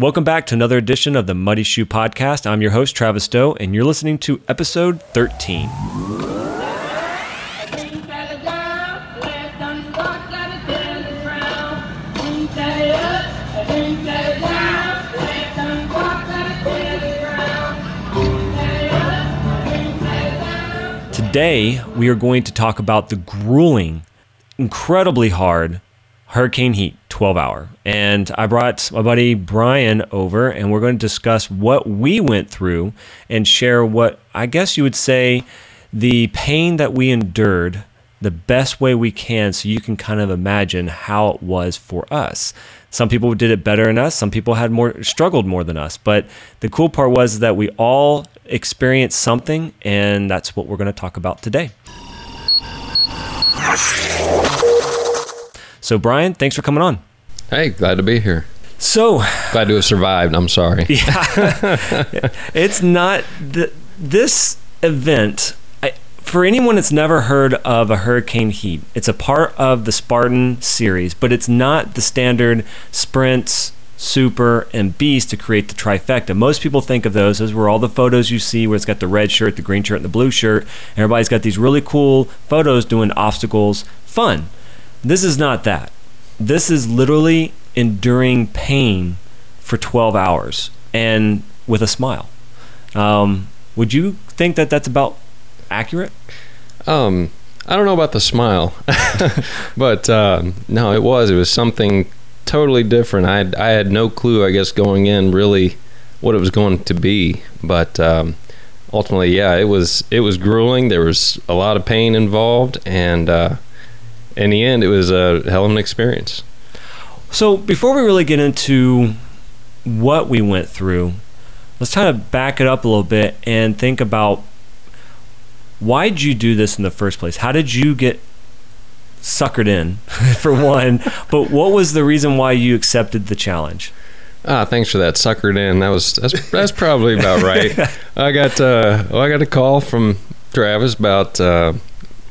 Welcome back to another edition of the Muddy Shoe Podcast. I'm your host, Travis Stowe, and you're listening to episode 13. Today, we are going to talk about the grueling, incredibly hard Hurricane Heat 12 hour. And I brought my buddy Brian over, and we're going to discuss what we went through and share what I guess you would say the pain that we endured the best way we can so you can kind of imagine how it was for us. Some people did it better than us, some people had more struggled more than us, but the cool part was that we all experienced something and that's what we're going to talk about today. So Brian, thanks for coming on. Hey, glad to be here. So glad to have survived. I'm sorry. Yeah, it's not th- this event. I, for anyone that's never heard of a hurricane heat, it's a part of the Spartan series, but it's not the standard sprints, super, and beast to create the trifecta. Most people think of those as where all the photos you see, where it's got the red shirt, the green shirt, and the blue shirt. And everybody's got these really cool photos doing obstacles, fun. This is not that. This is literally enduring pain for 12 hours and with a smile. Um, would you think that that's about accurate? Um, I don't know about the smile, but um, no, it was. It was something totally different. I had, I had no clue, I guess, going in really what it was going to be, but um, ultimately, yeah, it was it was grueling. There was a lot of pain involved, and uh, in the end, it was a hell of an experience. So before we really get into what we went through, let's kind of back it up a little bit and think about why did you do this in the first place? How did you get suckered in, for one? but what was the reason why you accepted the challenge? Ah, thanks for that. Suckered in. That was that's that's probably about right. I got uh, well, I got a call from Travis about uh,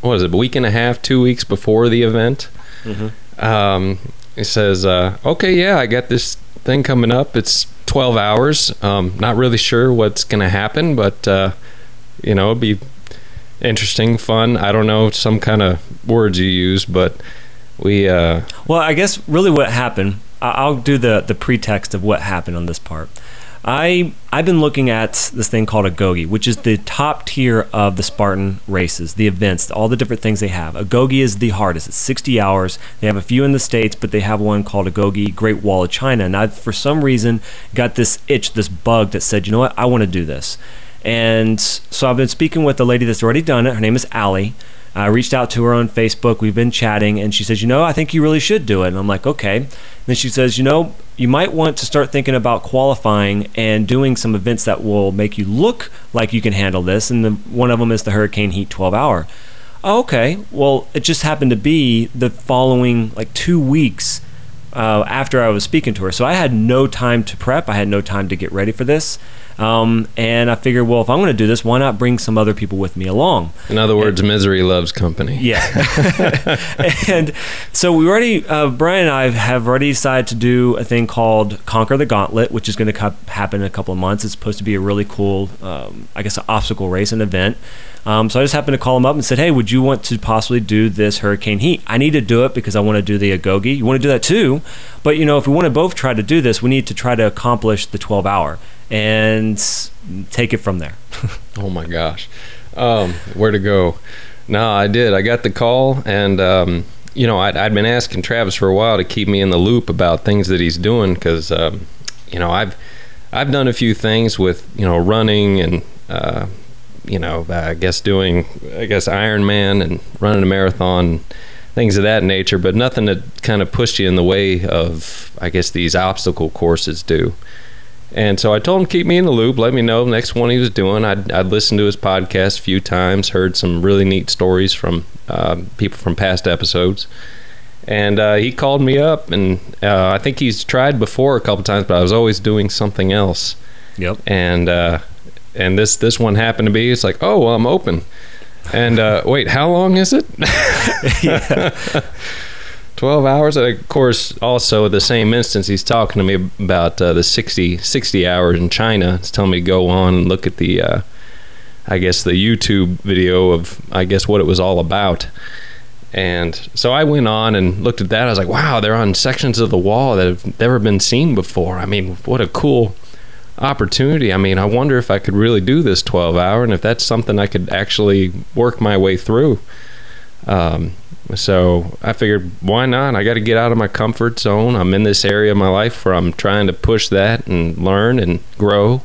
what was it, a week and a half, two weeks before the event. Mm-hmm. Um, he says, uh, "Okay, yeah, I got this thing coming up. It's 12 hours. Um, not really sure what's going to happen, but uh, you know, it'd be interesting, fun. I don't know some kind of words you use, but we. Uh, well, I guess really what happened. I'll do the the pretext of what happened on this part. I I've been looking at this thing called Agoge, which is the top tier of the Spartan races, the events, all the different things they have. Agoge is the hardest; it's 60 hours. They have a few in the states, but they have one called Agoge Great Wall of China. And I, for some reason, got this itch, this bug that said, you know what, I want to do this. And so I've been speaking with a lady that's already done it. Her name is Allie. I reached out to her on Facebook. We've been chatting, and she says, You know, I think you really should do it. And I'm like, Okay. And then she says, You know, you might want to start thinking about qualifying and doing some events that will make you look like you can handle this. And the, one of them is the Hurricane Heat 12 hour. Oh, okay. Well, it just happened to be the following like two weeks uh, after I was speaking to her. So I had no time to prep. I had no time to get ready for this. Um, and I figured, well, if I'm going to do this, why not bring some other people with me along? In other words, and, misery loves company. Yeah. and so we already, uh, Brian and I have already decided to do a thing called Conquer the Gauntlet, which is going to happen in a couple of months. It's supposed to be a really cool, um, I guess, an obstacle race, an event. Um, so I just happened to call him up and said, "Hey, would you want to possibly do this Hurricane Heat? I need to do it because I want to do the Agoge. You want to do that too, but you know, if we want to both try to do this, we need to try to accomplish the 12 hour and take it from there." oh my gosh, um, where to go? No, I did. I got the call, and um, you know, I'd, I'd, been asking Travis for a while to keep me in the loop about things that he's doing because, um, you know, I've I've done a few things with you know running and uh, you know, I guess doing, I guess Ironman and running a marathon, things of that nature, but nothing that kind of pushed you in the way of, I guess, these obstacle courses do. And so I told him keep me in the loop, let me know the next one he was doing. I'd, I'd listened to his podcast a few times, heard some really neat stories from uh, people from past episodes. And uh, he called me up, and uh, I think he's tried before a couple times, but I was always doing something else. Yep. And uh, and this this one happened to be. It's like, oh, well, I'm open. And uh, wait, how long is it? 12 hours. And of course, also at the same instance, he's talking to me about uh, the 60, 60 hours in China. He's telling me to go on and look at the, uh, I guess, the YouTube video of, I guess, what it was all about. And so I went on and looked at that. I was like, wow, they're on sections of the wall that have never been seen before. I mean, what a cool opportunity. I mean, I wonder if I could really do this 12 hour and if that's something I could actually work my way through. Um, so I figured, why not? I got to get out of my comfort zone. I'm in this area of my life where I'm trying to push that and learn and grow.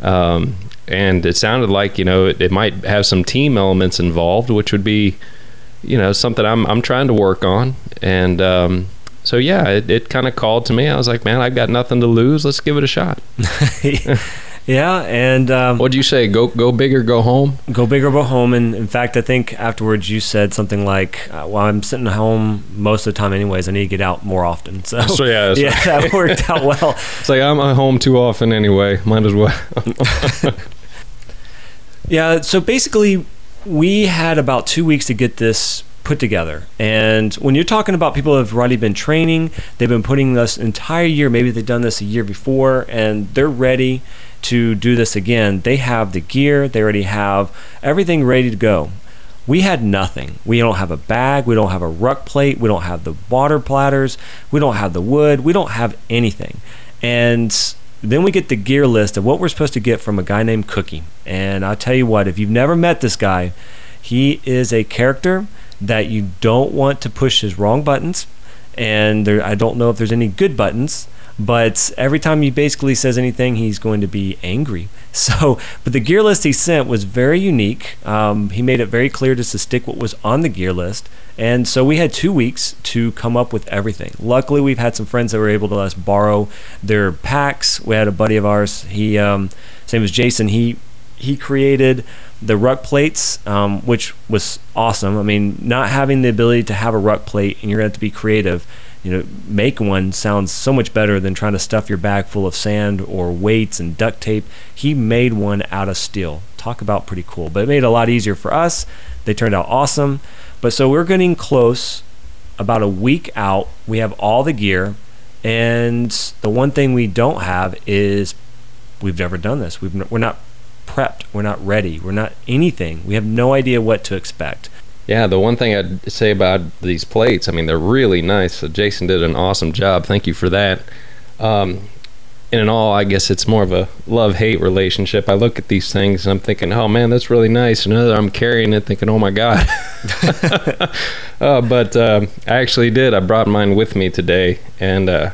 Um, and it sounded like, you know, it, it might have some team elements involved, which would be, you know, something I'm, I'm trying to work on. And, um, so yeah, it, it kind of called to me. I was like, man, I've got nothing to lose. Let's give it a shot. yeah, and um, what do you say? Go go big or go home. Go big or go home. And in fact, I think afterwards you said something like, uh, "Well, I'm sitting home most of the time, anyways. I need to get out more often." So, so yeah, yeah, right. that worked out well. it's like I'm at home too often anyway. Might as well. yeah. So basically, we had about two weeks to get this put together. And when you're talking about people who have already been training, they've been putting this entire year, maybe they've done this a year before, and they're ready to do this again. They have the gear, they already have everything ready to go. We had nothing. We don't have a bag, we don't have a ruck plate, we don't have the water platters, we don't have the wood, we don't have anything. And then we get the gear list of what we're supposed to get from a guy named Cookie. And I'll tell you what, if you've never met this guy, he is a character that you don't want to push his wrong buttons. And there, I don't know if there's any good buttons, but every time he basically says anything, he's going to be angry. So, but the gear list he sent was very unique. Um, he made it very clear just to stick what was on the gear list. And so we had two weeks to come up with everything. Luckily, we've had some friends that were able to let us borrow their packs. We had a buddy of ours. He, um, his name was Jason. He he created the ruck plates, um, which was awesome. I mean, not having the ability to have a ruck plate and you're going to have to be creative, you know, make one sounds so much better than trying to stuff your bag full of sand or weights and duct tape. He made one out of steel. Talk about pretty cool, but it made it a lot easier for us. They turned out awesome. But so we're getting close, about a week out. We have all the gear, and the one thing we don't have is we've never done this. We've, we're not prepped. We're not ready. We're not anything. We have no idea what to expect. Yeah, the one thing I'd say about these plates, I mean, they're really nice. So Jason did an awesome job. Thank you for that. Um, and in all, I guess it's more of a love hate relationship. I look at these things and I'm thinking, oh man, that's really nice. And another, I'm carrying it thinking, oh my God. uh, but uh, I actually did. I brought mine with me today. And uh,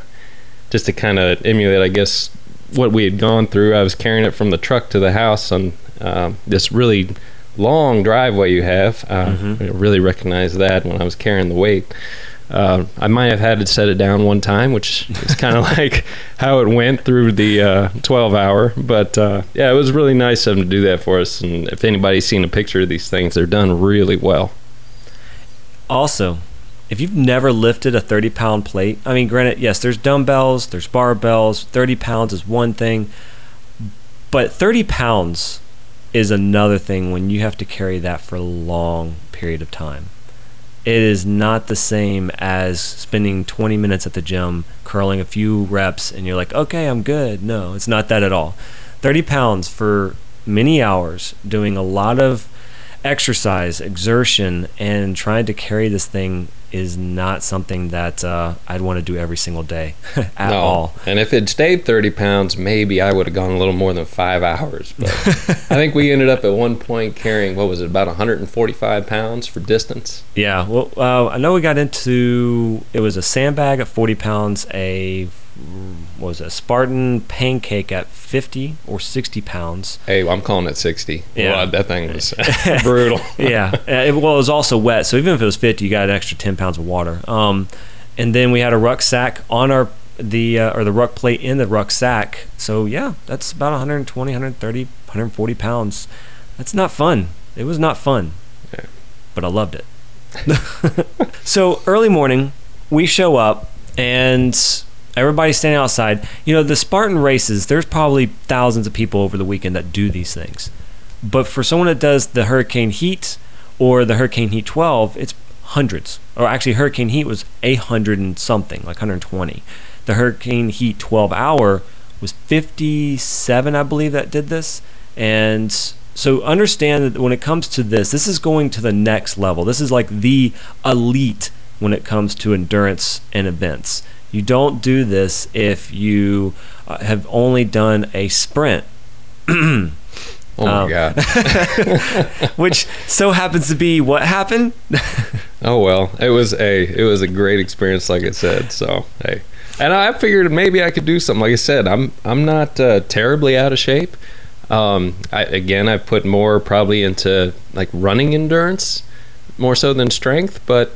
just to kind of emulate, I guess, what we had gone through. I was carrying it from the truck to the house on uh, this really long driveway you have. Uh, mm-hmm. I really recognized that when I was carrying the weight. Uh, I might have had to set it down one time, which is kind of like how it went through the uh, 12 hour. But uh, yeah, it was really nice of them to do that for us. And if anybody's seen a picture of these things, they're done really well. Also, if you've never lifted a 30 pound plate, I mean, granted, yes, there's dumbbells, there's barbells, 30 pounds is one thing, but 30 pounds is another thing when you have to carry that for a long period of time. It is not the same as spending 20 minutes at the gym, curling a few reps, and you're like, okay, I'm good. No, it's not that at all. 30 pounds for many hours, doing a lot of exercise, exertion, and trying to carry this thing is not something that uh, I'd want to do every single day at no. all. And if it stayed 30 pounds, maybe I would have gone a little more than five hours. But I think we ended up at one point carrying, what was it, about 145 pounds for distance? Yeah. Well, uh, I know we got into, it was a sandbag at 40 pounds, a was a Spartan pancake at 50 or 60 pounds. Hey, I'm calling it 60. Yeah. that thing was brutal. yeah. Uh, it, well, it was also wet. So even if it was 50, you got an extra 10 pounds of water. Um, and then we had a rucksack on our the uh, or the ruck plate in the rucksack. So yeah, that's about 120, 130, 140 pounds. That's not fun. It was not fun. Yeah. But I loved it. so early morning, we show up and Everybody's standing outside. You know, the Spartan races, there's probably thousands of people over the weekend that do these things. But for someone that does the Hurricane Heat or the Hurricane Heat 12, it's hundreds. or actually Hurricane Heat was 800 and something, like 120. The Hurricane Heat 12 hour was 57, I believe, that did this. And so understand that when it comes to this, this is going to the next level. This is like the elite when it comes to endurance and events. You don't do this if you uh, have only done a sprint. oh my Um, god. which so happens to be what happened. Oh well, it was a it was a great experience, like I said. So hey, and I figured maybe I could do something. Like I said, I'm I'm not uh, terribly out of shape. Um, I, again, I put more probably into like running endurance, more so than strength. But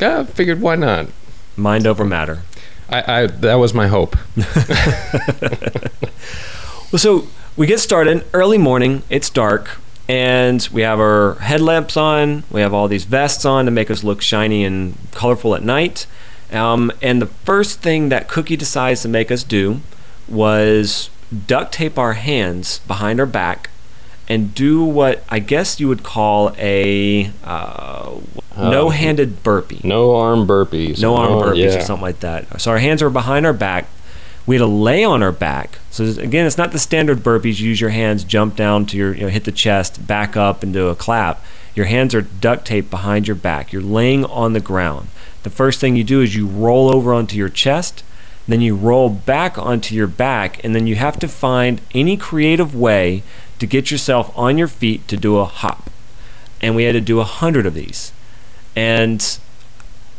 I figured why not? Mind over matter. I, I that was my hope. Well, so we get started early morning. It's dark, and we have our headlamps on. We have all these vests on to make us look shiny and colorful at night. Um, and the first thing that Cookie decides to make us do was duct tape our hands behind our back and do what I guess you would call a uh, Uh, no-handed burpee. No arm burpees. no arm burpees yeah. or something like that. So our hands are behind our back. We had to lay on our back. So again, it's not the standard burpees. You use your hands, jump down to your, you know, hit the chest, back up, and do a clap. Your hands are duct taped behind your back. You're laying on the ground. The first thing you do is you roll over onto your chest, then you roll back onto your back, and then you have to find any creative way to get yourself on your feet to do a hop. And we had to do a hundred of these. And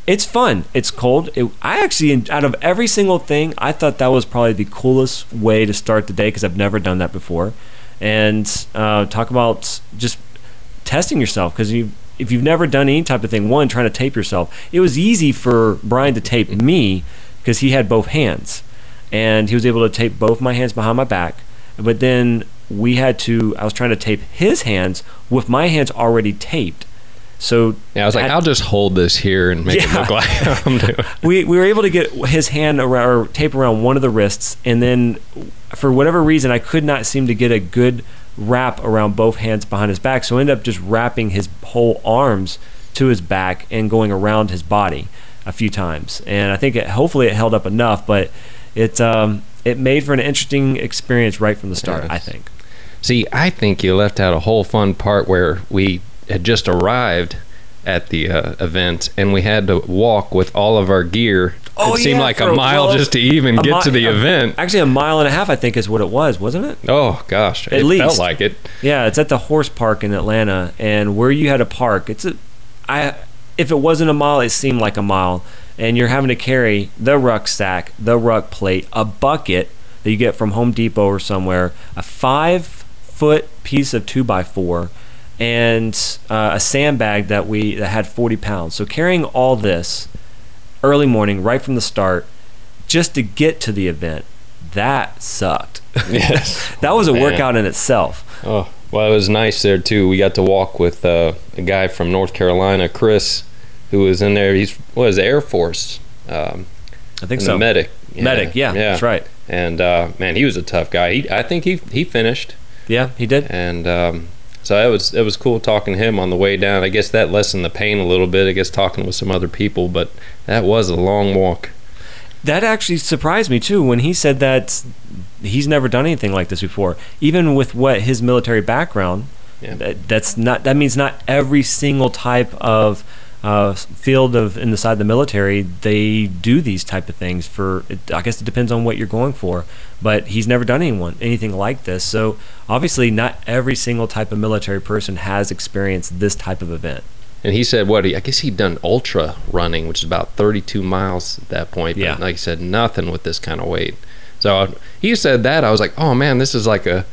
it's fun. It's cold. It, I actually, out of every single thing, I thought that was probably the coolest way to start the day because I've never done that before. And uh, talk about just testing yourself because you, if you've never done any type of thing, one trying to tape yourself, it was easy for Brian to tape me because he had both hands, and he was able to tape both my hands behind my back. But then we had to. I was trying to tape his hands with my hands already taped. So Yeah, I was like, at- I'll just hold this here and make it look like I'm doing. we, we were able to get his hand around or tape around one of the wrists and then for whatever reason i could not seem to get a good wrap around both hands behind his back so I ended up just wrapping his whole arms to his back and going around his body a few times and i think it, hopefully it held up enough but it um, it made for an interesting experience right from the start Yes. i think See, I think you left out a whole fun part where we had just arrived at the uh, event and we had to walk with all of our gear. Oh, it seemed yeah, like a mile well, just to even get mi- to the a- event. actually a mile and a half i think is what it was wasn't it Oh gosh, it least. felt like it. Yeah, it's at the horse park in Atlanta, and where you had to park, it's a, I, if it wasn't a mile, it seemed like a mile, and you're having to carry the rucksack, the ruck plate, a bucket that you get from Home Depot or somewhere, a five foot piece of two by four, and uh, a sandbag that we that had 40 pounds. So carrying all this early morning, right from the start, just to get to the event, that sucked. Yes. that was a Man. workout in itself. Oh, well, it was nice there too. We got to walk with uh, a guy from North Carolina, Chris, who was in there. He's was Air Force. Um, I think so. medic. Medic, yeah, that's right. And uh, man, he was a tough guy. He, I think he he finished. Yeah, he did. and um, so it was it was cool talking to him on the way down. I guess that lessened the pain a little bit. I guess talking with some other people, but that was a long walk. That actually surprised me too when he said that he's never done anything like this before. Even with what his military background, Yeah. that, that's not that means not every single type of uh, field of in the side of the military they do these type of things for. I guess it depends on what you're going for, but he's never done anyone anything like this. So obviously, not every single type of military person has experienced this type of event. And he said, "What? He, I guess he'd done ultra running, which is about 32 miles at that point. But Yeah. like I said, nothing with this kind of weight. So he said that I was like, oh man, this is like a,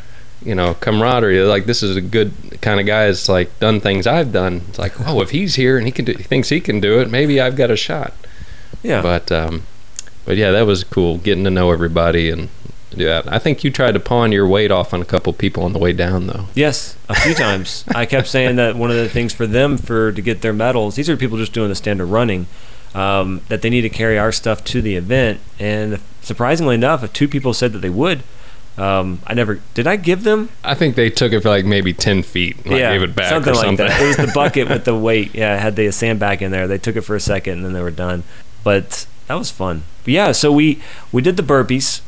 you know, camaraderie. Like this is a good kind of guy. that's like done things I've done. It's like, oh, if he's here and he can do, he thinks he can do it, maybe I've got a shot. Yeah. But um, but yeah, that was cool getting to know everybody and do that. I think you tried to pawn your weight off on a couple people on the way down though. Yes, a few times. I kept saying that one of the things for them for to get their medals, these are people just doing the standard running, um, that they need to carry our stuff to the event. And surprisingly enough, if two people said that they would, Um, I never did. I give them I think they took it for like maybe ten feet. And yeah, I gave it back something like that. It was the bucket with the weight. Yeah, had the sandbag in there. They took it for a second and then they were done. But that was fun. But yeah, so we we did the burpees,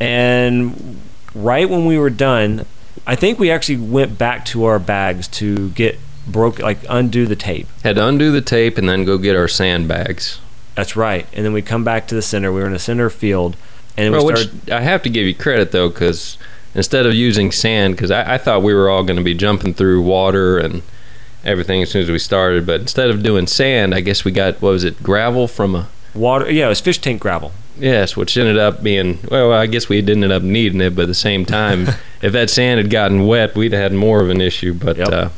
and right when we were done, I think we actually went back to our bags to get broke like undo the tape. Had to undo the tape and then go get our sandbags. That's right. And then we come back to the center. We were in the center field, and Well, we which started. I have to give you credit though, because instead of using sand, because I, I thought we were all going to be jumping through water and everything as soon as we started, but instead of doing sand, I guess we got what was it, gravel from a Water, yeah, it was fish tank gravel. yes, which ended up being well. I guess we didn't end up needing it, but at the same time, if that sand had gotten wet, we'd have had more of an issue. But, Yep. uh,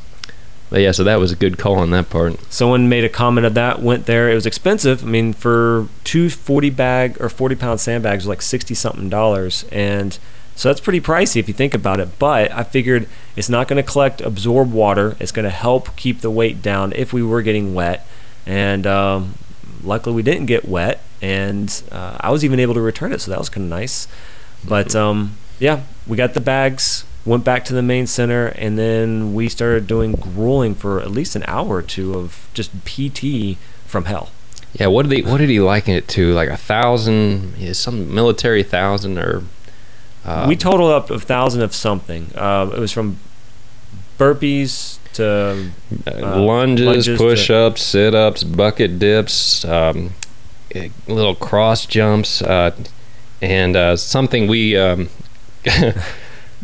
but yeah, so that was a good call on that part. Someone made a comment of that. Went there. It was expensive. I mean, for two forty bag or 40 pound sandbags, was like 60 something dollars, and so that's pretty pricey if you think about it. But I figured it's not going to collect, absorb water. It's going to help keep the weight down if we were getting wet, and um, luckily we didn't get wet, and uh, I was even able to return it, so that was kind of nice. But um, yeah, we got the bags, went back to the main center, and then we started doing grueling for at least an hour or two of just PT from hell. Yeah, what did he what did he liken it to? Like a thousand, some military thousand or. Uh, we totaled up a thousand of something. Uh, it was from burpees to Uh, lunges, lunges to- push-ups, sit-ups, bucket dips, um, eh, little cross jumps, uh, and uh, something we um,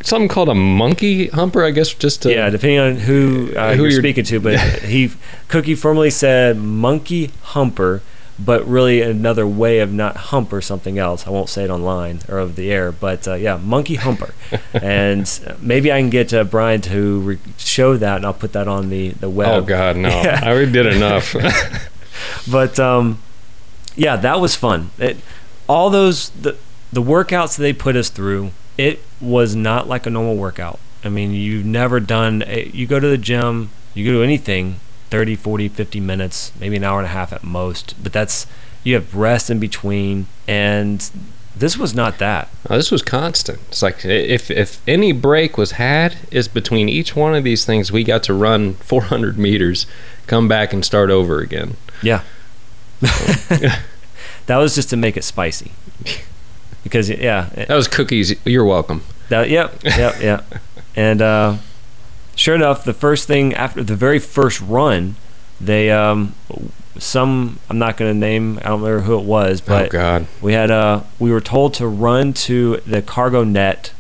something called a monkey humper, I guess. Just to, yeah, depending on who, uh, Who you're you're- speaking to. But he Cookie formerly said monkey humper, but really another way of not hump or something else. I won't say it online or of the air, but uh, yeah, monkey humper. and maybe I can get uh, Brian to re- show that, and I'll put that on the the web. Oh God, no! Yeah. I already did enough. but um, yeah, that was fun. It, all those the the workouts they put us through, it was not like a normal workout. I mean, you've never done. A, you go to the gym, you go to anything, 30, 40, 50 minutes, maybe an hour and a half at most. But that's you have rest in between, and this was not that. This was constant. It's like if if any break was had, is between each one of these things. We got to run 400 meters, come back and start over again. Yeah. that was just to make it spicy. Because yeah, it- That was cookies. You're welcome. That, yep, yep, yep. And uh, sure enough, the first thing after the very first run, they um, some I'm not going to name. I don't remember who it was, oh but God. we had uh, we were told to run to the cargo net.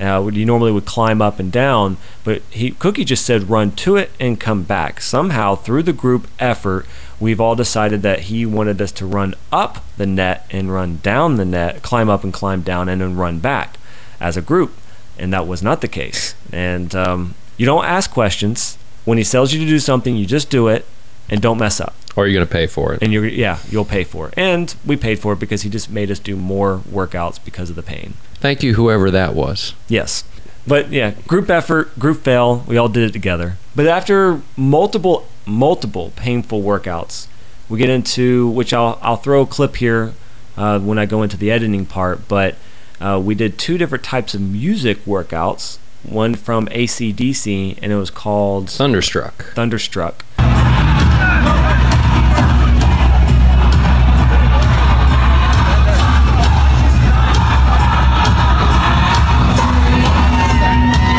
Uh, you normally would climb up and down, but he Cookie just said run to it and come back. Somehow through the group effort, we've all decided that he wanted us to run up the net and run down the net, climb up and climb down, and then run back as a group, and that was not the case. And um, you don't ask questions when he tells you to do something. You just do it and don't mess up Or you're gonna pay for it? and you're yeah you'll pay for it and we paid for it because he just made us do more workouts because of the pain Thank you, whoever that was. yes but yeah group effort group fail we all did it together but after multiple multiple painful workouts we get into which i'll, I'll throw a clip here uh, when i go into the editing part but uh, we did two different types of music workouts one from AC/DC and it was called Thunderstruck. thunderstruck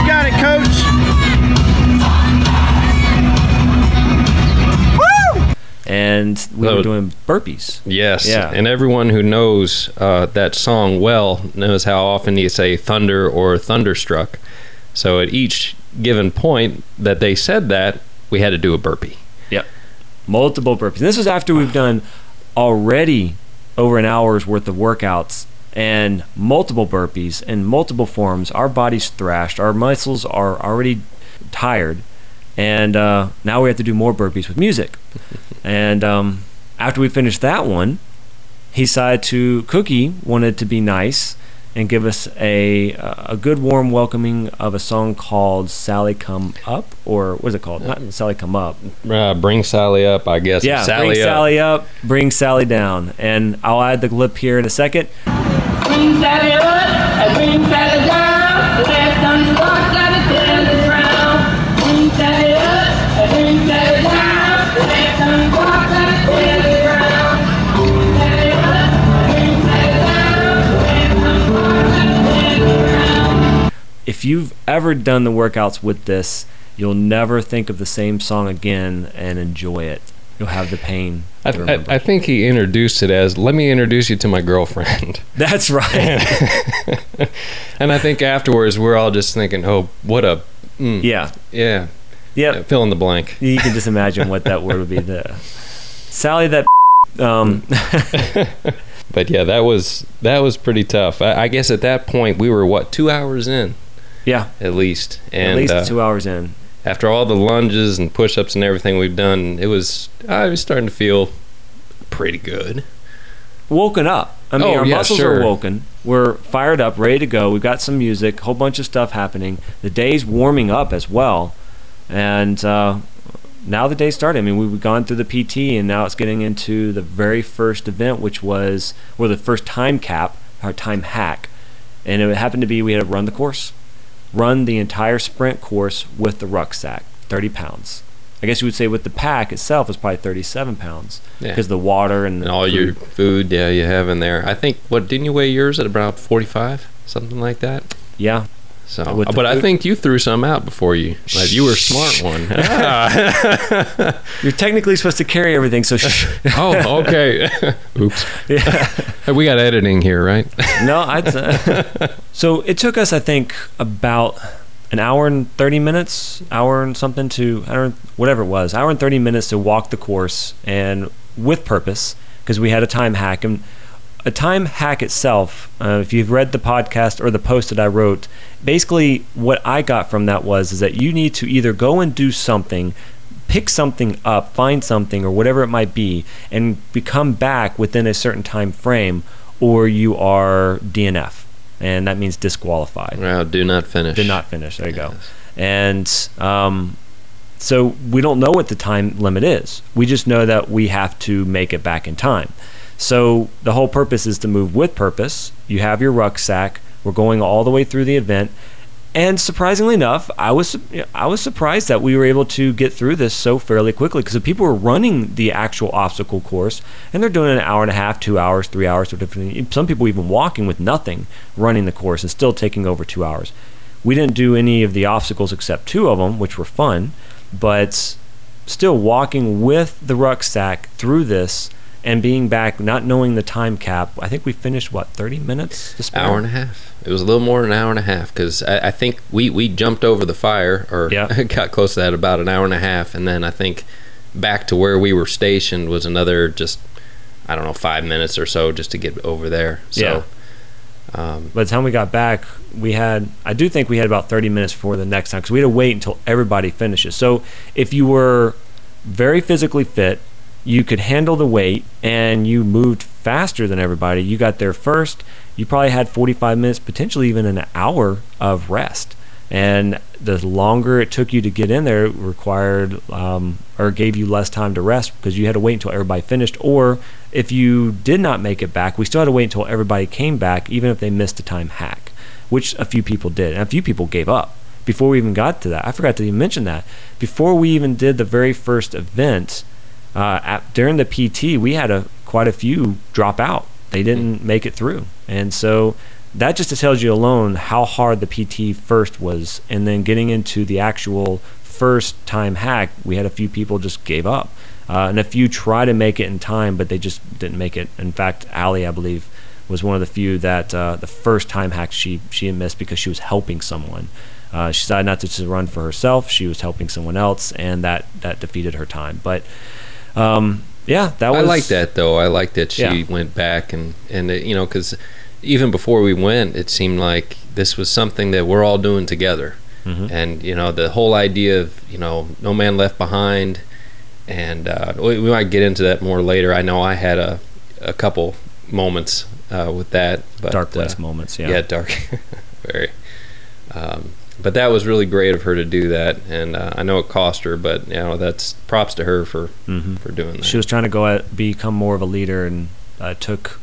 Got it, coach. Woo! And we That were doing burpees Yes. Yeah. And everyone who knows uh, that song well knows how often you say thunder or thunderstruck. So at each given point that they said that, we had to do a burpee. Yep. Multiple burpees. And this was after we've done already over an hour's worth of workouts and multiple burpees in multiple forms. Our body's thrashed, our muscles are already tired, and uh, now we have to do more burpees with music. and um, after we finished that one, he decided to Cookie wanted to be nice and give us a a good warm welcoming of a song called "Sally Come Up" or what is it called? Not "Sally Come Up." Uh, bring Sally up, I guess. Yeah, Sally bring up. Sally up, bring Sally down, and I'll add the clip here in a second. Bring Sally up and bring Sally down. If you've ever done the workouts with this, you'll never think of the same song again and enjoy it. You'll have the pain. I, I. I think he introduced it as let me introduce you to my girlfriend That's right. and i think afterwards we're all just thinking oh what a mm, yeah. yeah Yep. fill in the blank You can just imagine what that word would be. The Sally, that um, but yeah that was that was pretty tough I, I guess at that point we were what two hours in yeah, at least and at least uh, two hours in. after all the lunges and push-ups and everything we've done it was i was starting to feel pretty good Woken up. I mean, Oh, our yeah, muscles sure. are woken. We're fired up, ready to go. We've got some music, a whole bunch of stuff happening. The day's warming up as well, and uh, now the day started. I mean, we've gone through the PT, and now it's getting into the very first event, which was or the first time cap, our time hack, and it happened to be we had to run the course, run the entire sprint course with the rucksack, thirty pounds. I guess you would say with the pack itself is probably thirty-seven pounds Yeah. because the water and, and all food. your food yeah you have in there i think what didn't you weigh yours at about 45 something like that yeah so but i think you threw some out before you like you were a smart one You're technically supposed to carry everything, so shh. oh okay oops yeah. We got editing here right no, I'd. Uh, so it took us, I think, about an hour and thirty minutes, hour and something to, I don't, whatever it was, hour and thirty minutes to walk the course, and with purpose, because we had a time hack and. A time hack itself, uh, if you've read the podcast or the post that I wrote, basically what I got from that was is that you need to either go and do something pick something up, find something or whatever it might be, and become back within a certain time frame, or you are DNF, and that means disqualified. well do not finish Did not finish. There you go. And um, so we don't know what the time limit is. We just know that we have to make it back in time. So the whole purpose is to move with purpose. You have your rucksack. We're going all the way through the event. And surprisingly enough, I was I was surprised that we were able to get through this so fairly quickly because the people were running the actual obstacle course and they're doing an hour and a half, two hours, three hours. Some people even walking with nothing, running the course and still taking over two hours. We didn't do any of the obstacles except two of them, which were fun, but still walking with the rucksack through this and being back, not knowing the time cap. I think we finished what thirty minutes. Spare? hour and a half it was a little more than an hour and a half because I, I think we we jumped over the fire or Yeah. got close to that about an hour and a half and then i think back to where we were stationed was another just i don't know five minutes or so just to get over there so um, By the time we got back, we had, I do think we had about 30 minutes before the next time because we had to wait until everybody finishes. So if you were very physically fit, you could handle the weight and you moved faster than everybody. You got there first. You probably had 45 minutes, potentially even an hour of rest. And the longer it took you to get in there, required um, or gave you less time to rest because you had to wait until everybody finished. Or if you did not make it back, we still had to wait until everybody came back, even if they missed a time hack, which a few people did. And a few people gave up before we even got to that. I forgot to even mention that. Before we even did the very first event, uh, at, during the PT, we had a quite a few drop out. They didn't make it through, and so that just tells you alone how hard the PT first was, and then getting into the actual first time hack, we had a few people just gave up, uh, and a few try to make it in time, but they just didn't make it. In fact, Ali, I believe, was one of the few that uh, the first time hack she she missed because she was helping someone. Uh, she decided not to just run for herself; she was helping someone else, and that that defeated her time. But um, yeah, that was I like that though. I like that she Yeah. went back and and it, you know because even before we went, it seemed like this was something that we're all doing together. Mhm. And you know the whole idea of you know no man left behind, and uh, we, we might get into that more later. I know I had a a couple moments uh, with that, but dark uh, moments. Yeah. yeah, dark, very. Um, but that was really great of her to do that, and uh, I know it cost her, but you know that's props to her for Mhm. for doing that. She was trying to go at become more of a leader and uh, took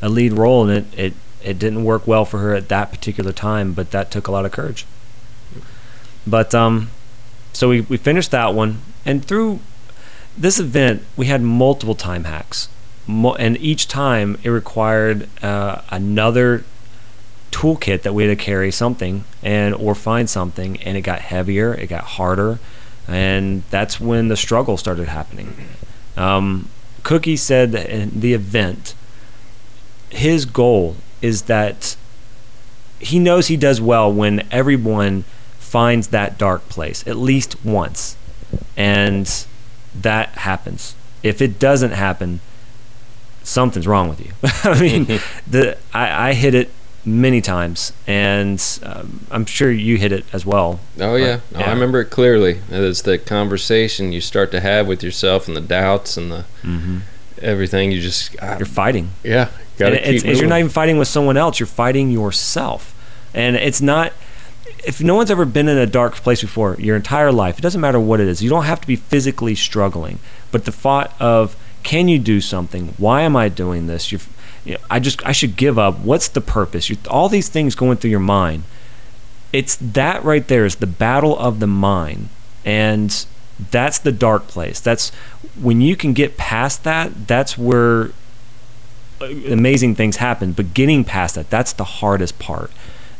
a lead role, and it, it it didn't work well for her at that particular time. But that took a lot of courage. But um, so we we finished that one, and through this event, we had multiple time hacks, Mo- and each time it required uh, another toolkit that we had to carry something and or find something, and it got heavier, it got harder, and that's when the struggle started happening. Um, Cookie said that in the event, his goal is that he knows he does well when everyone finds that dark place at least once, and that happens. If it doesn't happen, something's wrong with you. I mean, the I, I hit it many times, and um, I'm sure you hit it as well. Oh yeah. But, No, I remember it clearly. It's the conversation you start to have with yourself and the doubts and the hmm everything. You just ah, You're fighting. yeah. And Got to it's, keep it's- you're not even fighting with someone else. You're fighting yourself, and it's not. If no one's ever been in a dark place before, your entire life, it doesn't matter what it is. You don't have to be physically struggling, but the thought of can you do something? Why am I doing this? You're, you know, I just I should give up. What's the purpose? You, all these things going through your mind. It's that right there is the battle of the mind, and that's the dark place. That's when you can get past that. That's where amazing things happen. But getting past that, that's the hardest part.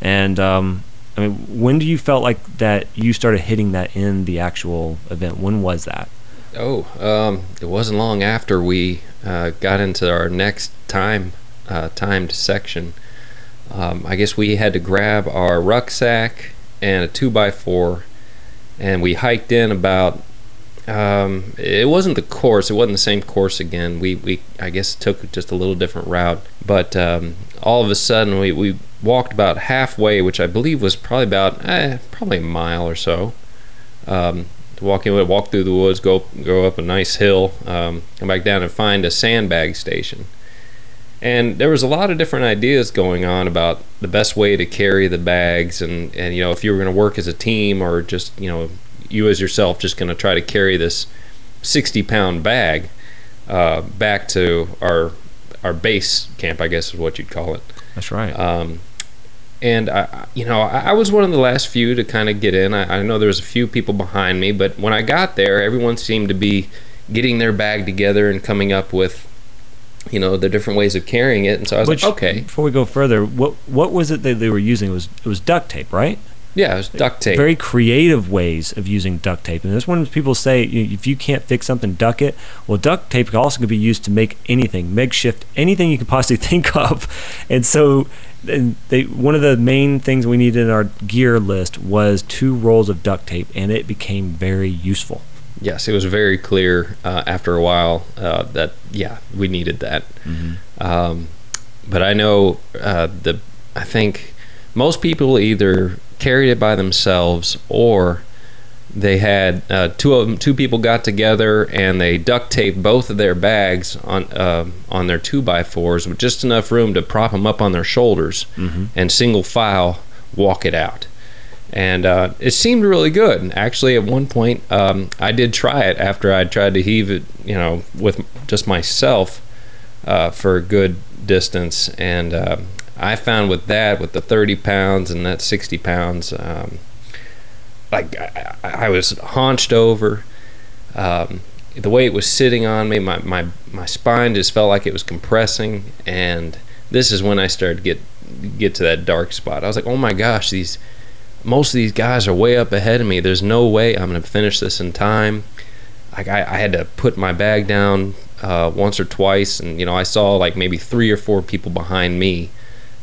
And um, I mean, when do you felt like that you started hitting that in the actual event? When was that? Oh, um, it wasn't long after we uh, got into our next time uh, timed section. Um, I guess we had to grab our rucksack and a two by four, and we hiked in about. Um, it wasn't the course. It wasn't the same course again. We, we I guess took just a little different route. But um, all of a sudden, we, we walked about halfway, which I believe was probably about eh, probably a mile or so. Um, to walk in, walk through the woods, go go up a nice hill, um, come back down and find a sandbag station. And there was a lot of different ideas going on about the best way to carry the bags, and and you know if you were going to work as a team or just you know you as yourself just going to try to carry this 60 pound bag uh, back to our our base camp, I guess is what you'd call it. That's right. Um, and I, you know, I, I was one of the last few to kind of get in. I, I know there was a few people behind me, but when I got there, everyone seemed to be getting their bag together and coming up with, you know, the different ways of carrying it. And so I was Which, like, okay, Before we go further, what what was it that they were using? It was it was duct tape, right? Yeah, it was duct tape. Very creative ways of using duct tape, and that's when people say if you can't fix something, duck it. Well, duct tape can also be used to make anything, makeshift, anything you can possibly think of. And so, and they one of the main things we needed in our gear list was two rolls of duct tape, and it became very useful. yes, it was very clear uh, after a while uh, that yeah, we needed that. Um, but I know uh, the I think most people either carried it by themselves or they had uh, two of them, two people got together and they duct taped both of their bags on uh, on their two by fours with just enough room to prop them up on their shoulders and single file walk it out. And uh, it seemed really good. Actually, at one point, um, I did try it after I tried to heave it, you know, with just myself uh, for a good distance. And uh, I found with that, with the 30 pounds and that 60 pounds, um, like I, I was haunched over. Um, the way it was sitting on me, my, my, my spine just felt like it was compressing. And this is when I started to get get to that dark spot. I was like, oh my gosh, these most of these guys are way up ahead of me. There's no way I'm going to finish this in time. Like I, I had to put my bag down uh, once or twice, and you know I saw like maybe three or four people behind me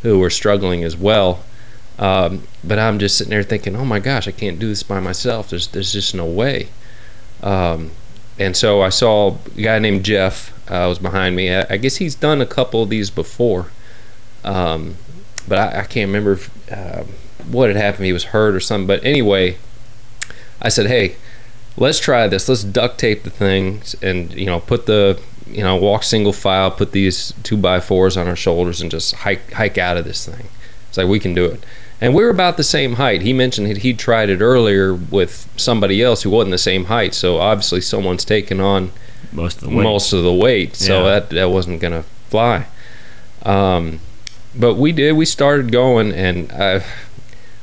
who were struggling as well. Um, but I'm just sitting there thinking, oh my gosh, I can't do this by myself. There's there's just no way. Um, and so I saw a guy named Jeff uh, was behind me. I, I guess he's done a couple of these before, um, but I, I can't remember if, uh, what had happened. He was hurt or something. But anyway, I said, hey, let's try this. Let's duct tape the things and you know put the you know walk single file, put these two by fours on our shoulders, and just hike hike out of this thing. It's like we can do it. And we're about the same height. He mentioned that he'd tried it earlier with somebody else who wasn't the same height. So obviously someone's taken on Most of the way. most of the weight, so Yeah. that that wasn't gonna fly. Um, but we did. We started going, and I,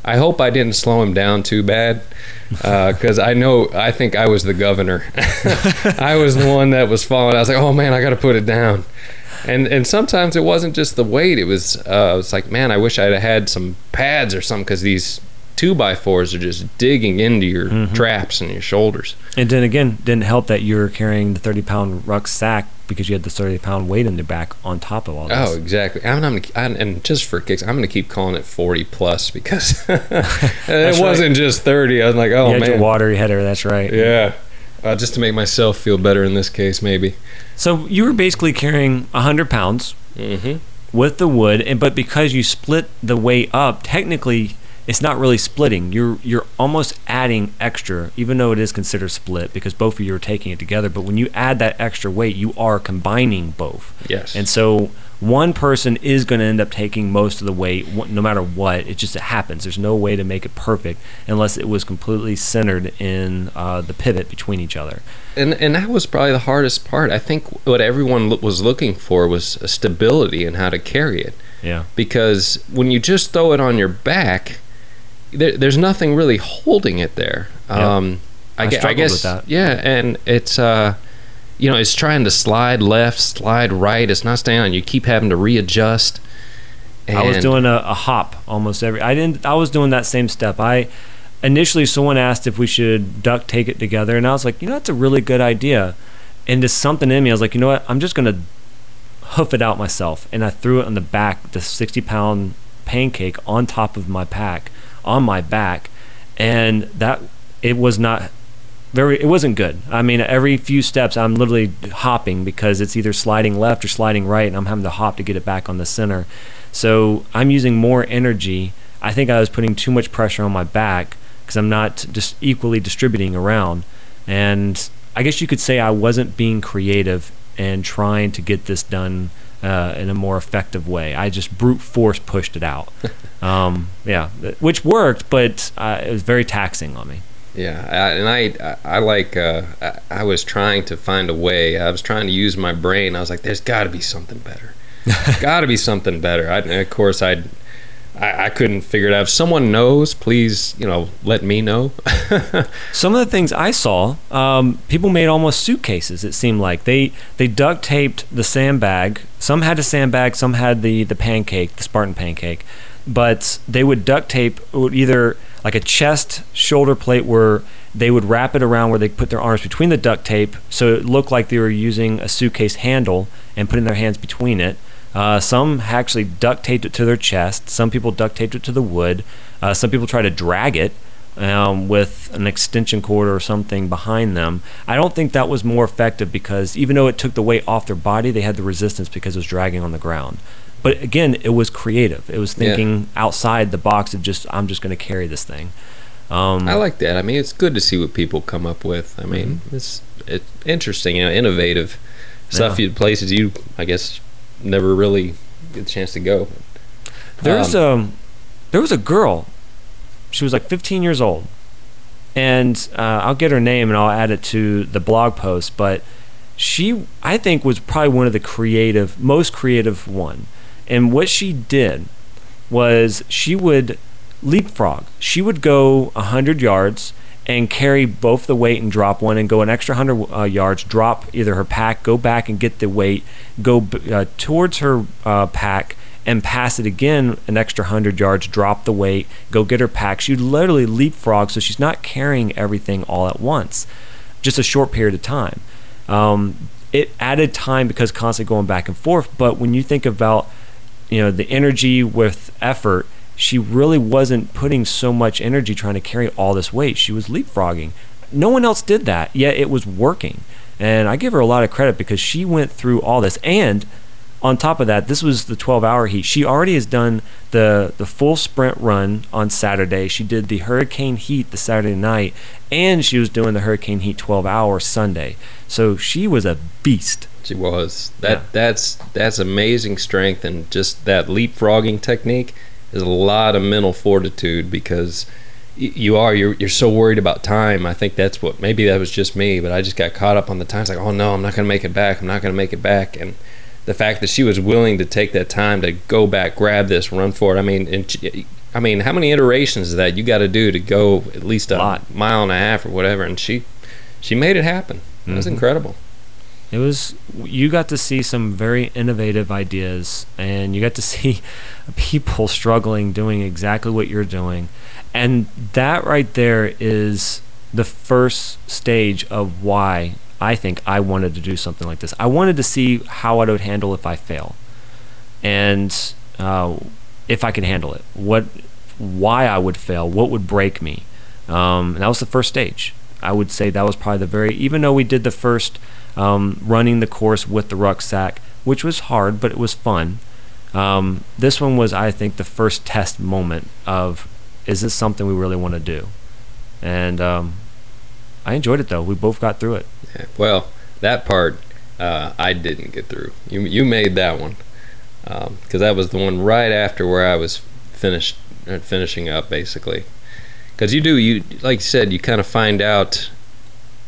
I hope I didn't slow him down too bad, because I know I think I was the governor. I was the one that was falling. I was like, oh man, I got to put it down. and and sometimes it wasn't just the weight. It was uh, it was like, man, I wish I'd have had some pads or something because these two by fours are just digging into your Mm-hmm. traps and your shoulders. And then again, didn't help that you were carrying the 30 pound rucksack because you had the 30 pound weight in the back on top of all this. Oh, exactly. I'm, I'm, I'm and just for kicks, I'm going to keep calling it 40 plus because it right. wasn't just 30. I was like, you oh your man, watery header, that's right. yeah. Uh, just to make myself feel better in this case, maybe. So you were basically carrying 100 pounds Mm-hmm. with the wood, and but because you split the weight up, technically it's not really splitting. You're you're almost adding extra, even though it is considered split because both of you are taking it together. But when you add that extra weight, you are combining both. Yes. And so one person is going to end up taking most of the weight, no matter what. It just it happens. There's no way to make it perfect unless it was completely centered in uh, the pivot between each other. and and that was probably the hardest part. I think what everyone lo- was looking for was a stability and how to carry it. Yeah. Because when you just throw it on your back, there, there's nothing really holding it there. Yeah. Um, I, I I guess with that. yeah, and it's uh, you know, it's trying to slide left, slide right. It's not staying on. You keep having to readjust. I was doing a, a hop almost every. I didn't. I was doing that same step. I initially someone asked if we should duct tape it together, and I was like, you know, that's a really good idea. And just something in me, I was like, you know what? I'm just gonna hoof it out myself, and I threw it on the back, the 60 pound pancake on top of my pack, on my back, and that it was not very it wasn't good. I mean every few steps i'm literally hopping because it's either sliding left or sliding right and i'm having to hop to get it back on the center. So i'm using more energy. I think i was putting too much pressure on my back because i'm not just equally distributing around. And i guess you could say i wasn't being creative and trying to get this done uh, in a more effective way i just brute force pushed it out um, yeah which worked but uh, it was very taxing on me Yeah, I, and I, I, like, uh, I, I was trying to find a way. I was trying to use my brain. I was like, "There's got to be something better. got to be something better." I, of course, I'd, I, I couldn't figure it out. If someone knows, please, you know, let me know. Some of the things I saw, um, people made almost suitcases. It seemed like they they duct taped the sandbag. Some had a sandbag, some had the the pancake, the Spartan pancake. But they would duct tape would either like a chest shoulder plate where they would wrap it around where they put their arms between the duct tape, so it looked like they were using a suitcase handle and putting their hands between it. Uh, some actually duct taped it to their chest. Some people duct taped it to the wood. Uh, some people try to drag it um, with an extension cord or something behind them. I don't think that was more effective because even though it took the weight off their body, they had the resistance because it was dragging on the ground. But again, it was creative. It was Yeah. thinking outside the box of just I'm just going to carry this thing. Um, I like that. I mean, it's good to see what people come up with. I mean, it's it's interesting, you know, innovative stuff. Yeah. You places you, I guess, never really get a chance to go. There's um, there was a girl. She was like 15 years old, and uh, I'll get her name and I'll add it to the blog post. But she, I think, was probably one of the creative, most creative one. And what she did was she would leapfrog. She would go 100 yards and carry both the weight and drop one and go an extra 100 uh, yards, drop either her pack, go back and get the weight, go uh, towards her uh, pack and pass it again an extra 100 yards, drop the weight, go get her pack. She'd literally leapfrog so she's not carrying everything all at once, just a short period of time. Um, it added time because constantly going back and forth, but when you think about you know the energy with effort she really wasn't putting so much energy trying to carry all this weight. She was leapfrogging. No one else did that yet it was working. And i give her a lot of credit because she went through all this. And on top of that this was the 12 hour heat. She already has done the the full sprint run on saturday. She did the hurricane heat the saturday night and she was doing the hurricane heat 12 hour sunday. So she was a beast. She was. That. Yeah. That's that's amazing strength, and just that leapfrogging technique is a lot of mental fortitude because you are you're you're so worried about time. I think that's what maybe that was just me, but I just got caught up on the time. It's like, oh no, I'm not gonna make it back. I'm not gonna make it back, and the fact that she was willing to take that time to go back, grab this, run for it. I mean, and I mean, how many iterations of that you got to do to go at least a Lot. mile and a half or whatever? And she she made it happen. It was Mhm. incredible. It was you got to see some very innovative ideas, and you got to see people struggling doing exactly what you're doing, and that right there is the first stage of why I think I wanted to do something like this. I wanted to see how I would handle if I fail, and uh, if I could handle it. What, why I would fail, what would break me. Um, and that was the first stage. I would say that was probably the very. Even though we did the first um, running the course with the rucksack, which was hard, but it was fun. Um, this one was, I think, the first test moment of is this something we really want to do? And um, I enjoyed it though. We both got through it. Yeah, well, that part uh, I didn't get through. You you made that one because um, that was the one right after where I was finished uh, finishing up basically. Because you do you like you said you kind of find out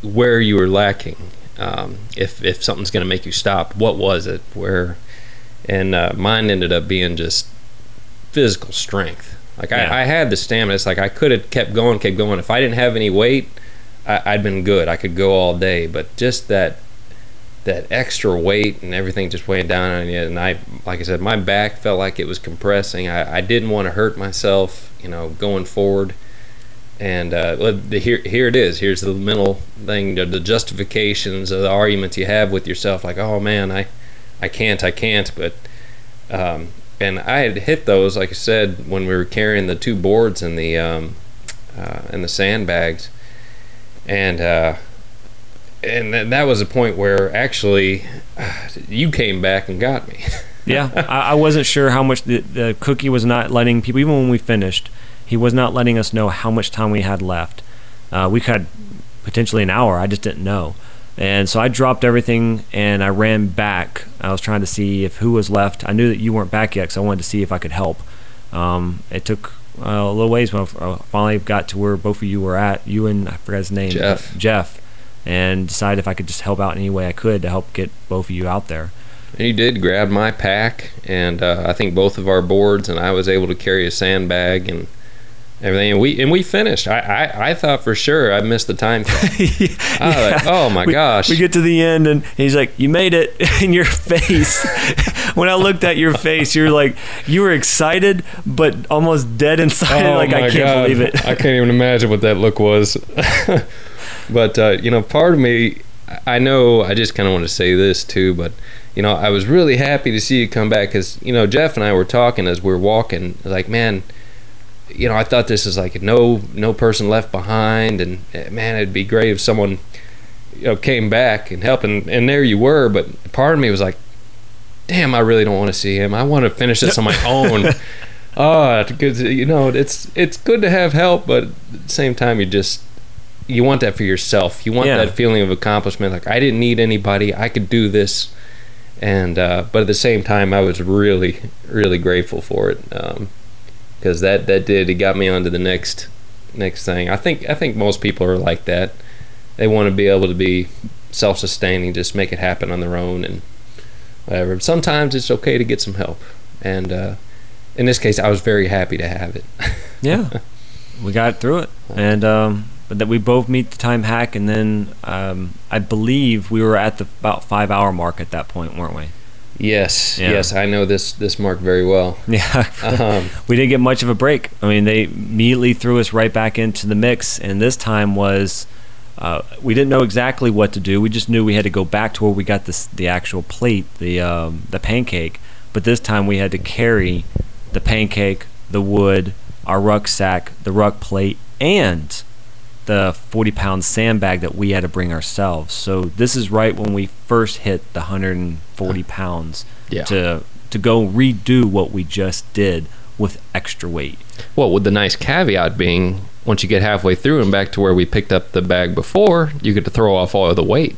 where you were lacking. Um, if if something's going to make you stop, what was it? Where and uh, mine ended up being just physical strength. Like yeah. I, I, had the stamina. It's like I could have kept going, kept going. If I didn't have any weight, I, I'd been good. I could go all day. But just that that extra weight and everything just weighing down on you. And I, like I said, my back felt like it was compressing. I, I didn't want to hurt myself, you know, going forward. And uh, here, here it is. Here's the mental thing, the, the justifications, of the arguments you have with yourself. Like, oh man, I, I can't, I can't. But um, and I had hit those, like I said, when we were carrying the two boards and the um, uh, and the sandbags, and uh, and that was a point where actually uh, you came back and got me. yeah, I, I, wasn't sure how much the, the cookie was not letting people, even when we finished, he was not letting us know how much time we had left. Uh, we had potentially an hour. I just didn't know. And so I dropped everything and I ran back. I was trying to see if who was left. I knew that you weren't back yet, so I wanted to see if I could help. Um, it took uh, a little ways when I finally got to where both of you were at. You and I forgot his name, Jeff. Jeff, and decided if I could just help out any way I could to help get both of you out there. And you did grab my pack, and uh, I think both of our boards, and I was able to carry a sandbag and everything. And we and we finished. I i, I thought for sure i missed the time yeah. like, oh my we, gosh. we get to the end and he's like you made it in your face. When i looked at your face you're like you were excited but almost dead inside. Oh like i can't God. believe it. I can't even imagine what that look was. But uh, you know part of me i know i just kind of want to say this too but you know i was really happy to see you come back because you know jeff and i were talking as we are walking. Like man you know, I thought this is like no no person left behind, and eh, man, it'd be great if someone you know came back and helped, and, and there you were. But part of me was like, damn, I really don't want to see him. I want to finish this on my own. oh, because you know, it's it's good to have help, but at the same time, you just you want that for yourself. You want yeah. that feeling of accomplishment. Like I didn't need anybody. I could do this. And uh, but at the same time, I was really, really grateful for it. Um, because that that did it got me onto the next next thing. I think I think most people are like that. They want to be able to be self-sustaining, just make it happen on their own and whatever. Sometimes it's okay to get some help, and uh, in this case, I was very happy to have it. yeah, we got through it, and um, but that we both meet the time hack, and then um, I believe we were at the about five hour mark at that point, weren't we? Yes, yeah. yes, I know this this mark very well. Yeah, um, we didn't get much of a break. I mean, they immediately threw us right back into the mix, and this time was uh, we didn't know exactly what to do. We just knew we had to go back to where we got this the actual plate, the um, the pancake. But this time we had to carry the pancake, the wood, our rucksack, the ruck plate, and the 40 pound sandbag that we had to bring ourselves. So this is right when we first hit the 140 pounds yeah. to to go redo what we just did with extra weight. Well, with the nice caveat being once you get halfway through and back to where we picked up the bag before, you get to throw off all of the weight.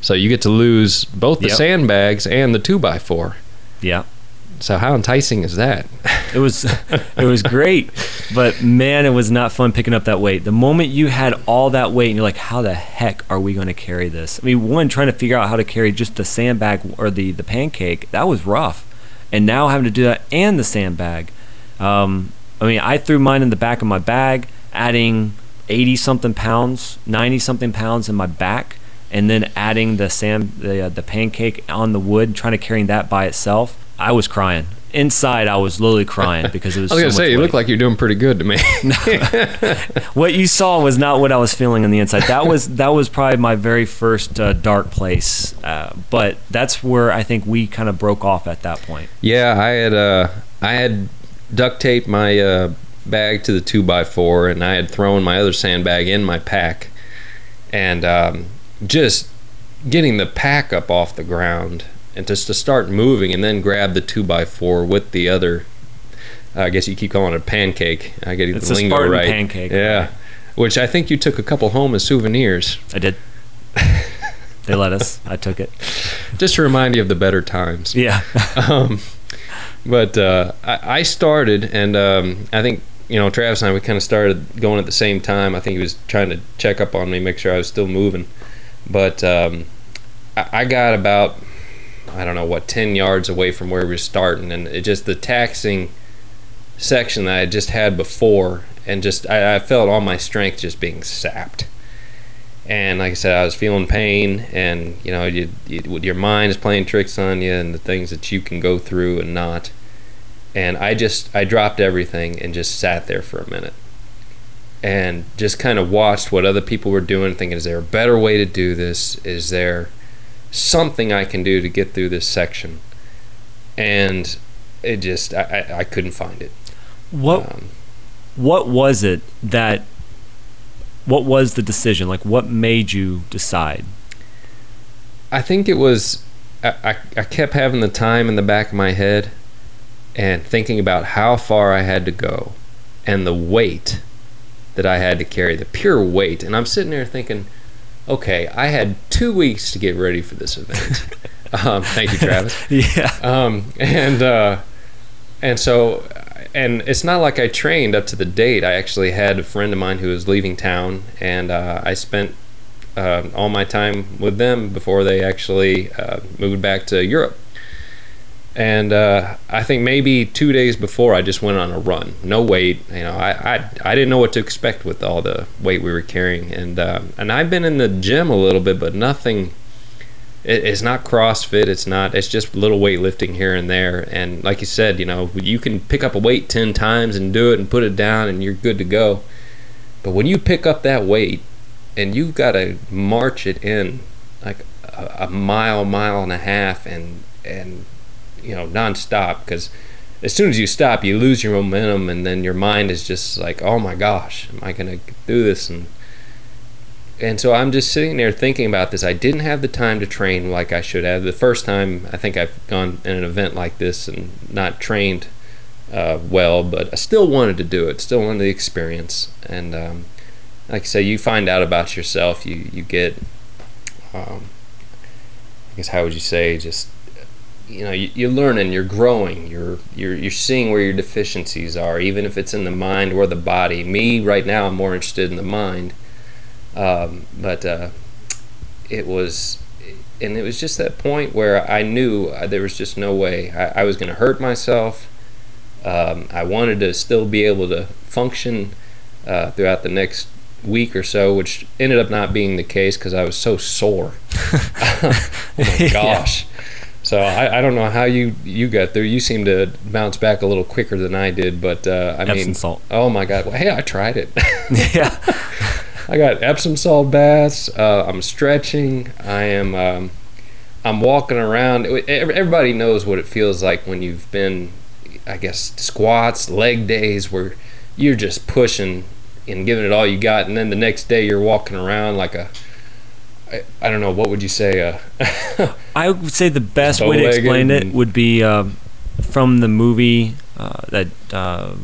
So you get to lose both the yep. sandbags and the 2 by 4 Yeah. So how enticing is that? It was it was great, but man, it was not fun picking up that weight. The moment you had all that weight and you're like, how the heck are we going to carry this? I mean, one trying to figure out how to carry just the sandbag or the the pancake that was rough, and now having to do that and the sandbag. Um, I mean, I threw mine in the back of my bag, adding eighty something pounds, ninety something pounds in my back, and then adding the sand, the uh, the pancake on the wood, trying to carrying that by itself, I was crying. Inside, I was literally crying because it was. I was so gonna say much you look like you're doing pretty good to me. what you saw was not what I was feeling on the inside. That was that was probably my very first uh, dark place. Uh, but that's where I think we kind of broke off at that point. Yeah, I had uh, I had duct taped my uh, bag to the two by four, and I had thrown my other sandbag in my pack, and um, just getting the pack up off the ground and just to start moving, and then grab the two by four with the other. I guess you keep calling it a pancake. I get It's the lingo Spartan right. pancake. Yeah, which I think you took a couple home as souvenirs, I did. they let us. I took it. just to remind you of the better times. Yeah. um, but uh, I, I started, and um, I think you know Travis and I we kind of started going at the same time. I think he was trying to check up on me, make sure I was still moving. But um, I, I got about I don't know what ten yards away from where we were starting, and it just the taxing section that I just had before, and just I, I felt all my strength just being sapped. And like I said, I was feeling pain, and you know, you, you, your mind is playing tricks on you, and the things that you can go through and not. And I just I dropped everything and just sat there for a minute, and just kind of watched what other people were doing, thinking, is there a better way to do this? Is there something I can do to get through this section? And it just I, I, I couldn't find it. What Um, what was it that what was the decision like what made you decide I think it was I, I, I kept having the time in the back of my head and thinking about how far I had to go and the weight that I had to carry, the pure weight. And I'm sitting there thinking, okay, I had two weeks to get ready for this event. um, thank you, Travis. yeah Um, and uh, and so and it's not like I trained up to the date. I actually had a friend of mine who was leaving town, and uh, I spent uh, all my time with them before they actually uh, moved back to Europe. And uh, I think maybe two days before, I just went on a run. No weight, you know. I, I, I didn't know what to expect with all the weight we were carrying, and uh, and I've been in the gym a little bit, but nothing it, it's not CrossFit. It's not. It's just little weightlifting here and there. And like you said, you know, you can pick up a weight ten times and do it and put it down, and you're good to go. But when you pick up that weight and you've got to march it in like a, a mile, mile and a half, and and you know nonstop, because as soon as you stop, you lose your momentum, and then your mind is just like, oh my gosh, am I gonna do this? And and so I'm just sitting there thinking about this. I didn't have the time to train like I should have. The first time I think I've gone in an event like this and not trained uh, well, but I still wanted to do it. Still wanted the experience. And um, like I say, you find out about yourself. You you get, um, I guess how would you say, just you know, you, you're learning, you're growing, you're you're you're seeing where your deficiencies are, even if it's in the mind or the body. Me right now, I'm more interested in the mind. Um, but uh, it was, and it was just that point where I knew uh, there was just no way I, I was going to hurt myself. Um, I wanted to still be able to function uh, throughout the next week or so, which ended up not being the case because I was so sore. oh my Yeah. So I, I don't know how you, you got through. You seem to bounce back a little quicker than I did, but uh, I Epsom mean, salt. oh my god! Well, hey, I tried it. yeah I got Epsom salt baths. Uh, I'm stretching. I am. Um, I'm walking around. Everybody knows what it feels like when you've been, I guess, squats, leg days, where you're just pushing and giving it all you got, and then the next day you're walking around like a. I, I don't know. What would you say? Uh, I would say the best way to explain it would be um, from the movie uh, that uh,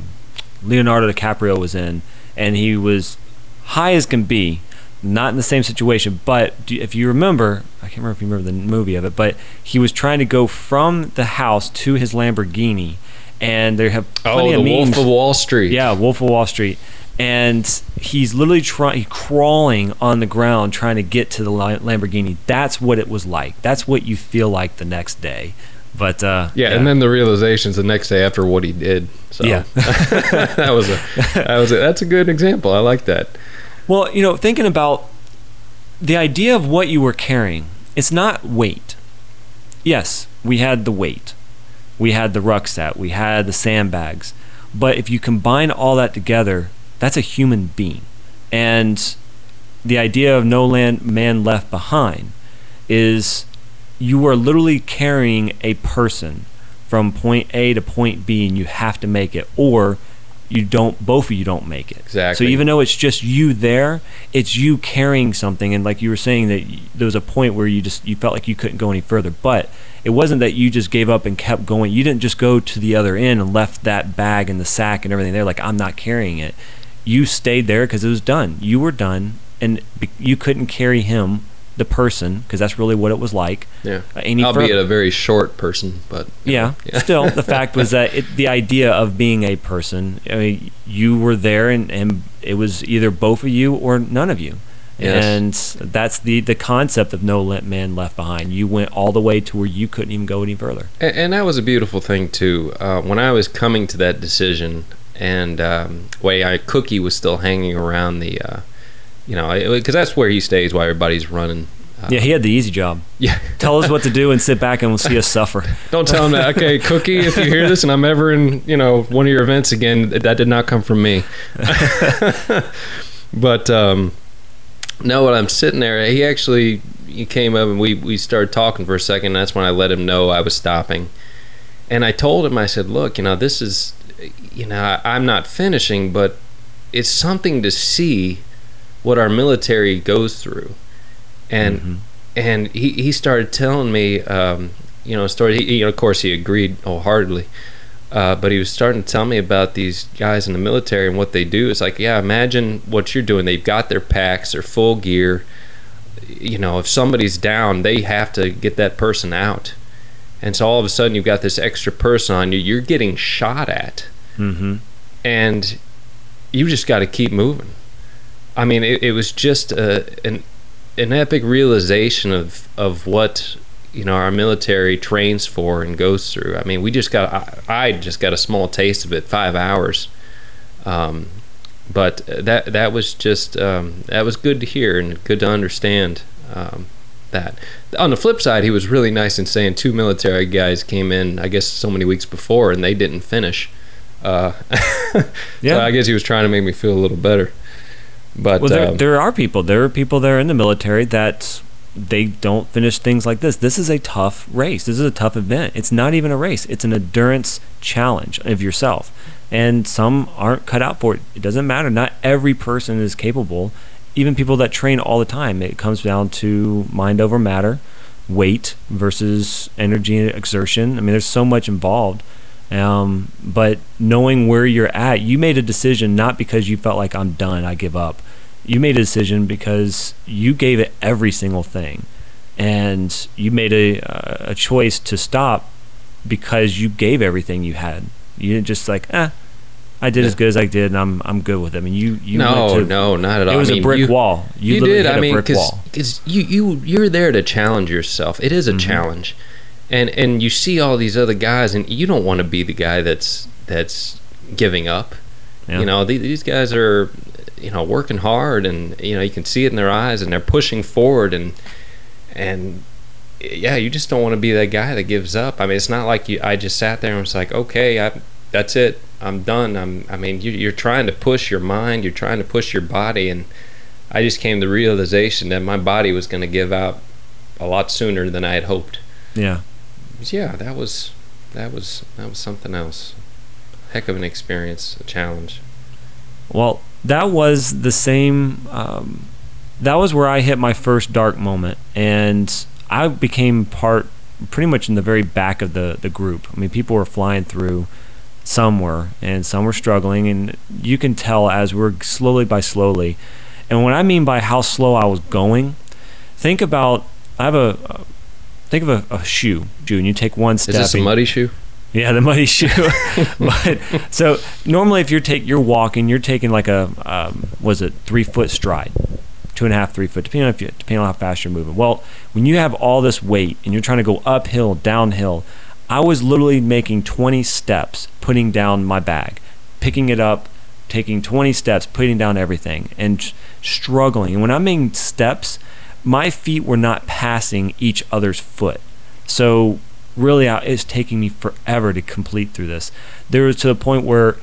Leonardo DiCaprio was in, and he was high as can be, not in the same situation. But if you remember, I can't remember if you remember the movie of it, but he was trying to go from the house to his Lamborghini, and there have plenty oh, of the memes. Wolf of Wall Street. Yeah, Wolf of Wall Street. And he's literally trying, crawling on the ground trying to get to the Lamborghini. That's what it was like. That's what you feel like the next day. But uh, Yeah, and then the realizations the next day after what he did. So Yeah. that was a that was a, that's a good example. I like that. well, you know, thinking about the idea of what you were carrying, it's not weight. Yes, we had the weight. We had the rucksack, we had the sandbags. But if you combine all that together, that's a human being. And the idea of no land man left behind is you are literally carrying a person from point A to point B and you have to make it or you don't both of you don't make it. Exactly. so even though it's just you there it's you carrying something. And like you were saying that there was a point where you just you felt like you couldn't go any further. But it wasn't that you just gave up and kept going. You didn't just go to the other end and left that bag and the sack and everything there. Like i'm not carrying it you stayed there because it was done you were done and you couldn't carry him the person because that's really what it was like Yeah. uh, any Albeit further. a very short person, but Yeah. yeah. Still, the fact was that it, the idea of being a person, I mean, you were there, and, and it was either both of you or none of you. Yes. And that's the, the concept of no man left behind. You went all the way to where you couldn't even go any further. And, and that was a beautiful thing too. Uh, when I was coming to that decision, and um, way I Cookie was still hanging around the, uh, you know, because that's where he stays while everybody's running. Uh, Yeah, he had the easy job. yeah. Tell us what to do and sit back and we'll see us suffer. Don't tell him that. Okay, Cookie, if you hear this and I'm ever in, you know, one of your events again, that did not come from me. but um, no, when I'm sitting there, he actually he came up and we we started talking for a second. And that's when I let him know I was stopping, and I told him I said, look, you know, this is, you know, I'm not finishing, but it's something to see what our military goes through, and Mhm. and he, he started telling me, um, you know, a story. He, you know, of course, he agreed wholeheartedly. Uh, but he was starting to tell me about these guys in the military and what they do. It's like, yeah, imagine what you're doing. They've got their packs, their full gear. You know, if somebody's down, they have to get that person out. And so all of a sudden, you've got this extra person on you. You're getting shot at Mm-hmm. and you just got to keep moving. I mean, it, it was just a, an an epic realization of of what you know our military trains for and goes through. I mean, we just got I, I just got a small taste of it, five hours. Um, but that that was just um, that was good to hear and good to understand um, that. On the flip side, he was really nice in saying two military guys came in, I guess, so many weeks before, and they didn't finish. Uh, Yeah. So I guess he was trying to make me feel a little better. But Well, there, um, there are people. There are people there in the military that they don't finish things like this. This is a tough race. This is a tough event. It's not even a race. It's an endurance challenge of yourself. And some aren't cut out for it. It doesn't matter. Not every person is capable. Even people that train all the time, it comes down to mind over matter, weight versus energy and exertion. I mean, there's so much involved. Um, but knowing where you're at, you made a decision not because you felt like I'm done, I give up. You made a decision because you gave it every single thing, and you made a a choice to stop because you gave everything you had. You didn't just like, eh, I did as good as I did, and I'm I'm good with it. I mean, you you no, to, no, not at all. It was I mean, a brick you, wall. You, You, did. I mean, brick wall. because you you you're there to challenge yourself. It is a Mhm. challenge, and and you see all these other guys, and you don't want to be the guy that's that's giving up. Yeah. You know, these, these guys are you know working hard, and you know you can see it in their eyes, and they're pushing forward, and and yeah, you just don't want to be that guy that gives up. I mean, it's not like you. I just sat there and was like, okay, I, that's it. I'm done. I'm. I mean, you, you're trying to push your mind. You're trying to push your body, and I just came to the realization that my body was going to give out a lot sooner than I had hoped. Yeah. Yeah, that was that was that was something else. Heck of an experience, a challenge. Well, that was the same. Um, that was where I hit my first dark moment, and I became part, pretty much in the very back of the the group. I mean, people were flying through. Some were, and some were struggling, and you can tell as we're slowly by slowly. And what I mean by how slow I was going, think about I have a. Think of a, a shoe, shoe, and you take one step. Is this a muddy shoe? yeah, the muddy shoe. but so normally, if you're take you're walking, you're taking like a um, was it three foot stride, two and a half, three foot, depending on if you, depending on how fast you're moving. Well, when you have all this weight and you're trying to go uphill, downhill, I was literally making 20 steps, putting down my bag, picking it up, taking 20 steps, putting down everything, and struggling. And when I'm making steps, my feet were not passing each other's foot. So really, it's taking me forever to complete through this. There was to the point where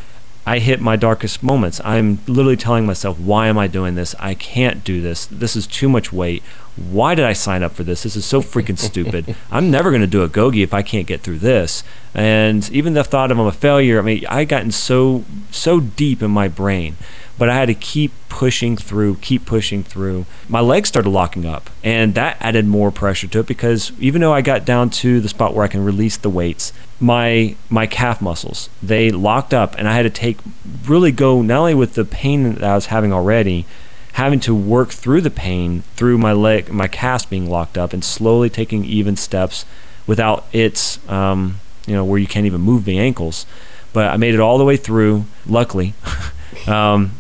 I hit my darkest moments. I'm literally telling myself, why am I doing this? I can't do this. This is too much weight. Why did I sign up for this? This is so freaking stupid. I'm never going to do Agoge if I can't get through this. And even the thought of I'm a failure, I mean, I gotten so so deep in my brain but I had to keep pushing through, keep pushing through. My legs started locking up, and that added more pressure to it because even though I got down to the spot where I can release the weights, my my calf muscles they locked up, and I had to take really go not only with the pain that I was having already, having to work through the pain through my leg, my cast being locked up, and slowly taking even steps without its, um, you know, where you can't even move the ankles. But I made it all the way through, luckily. um,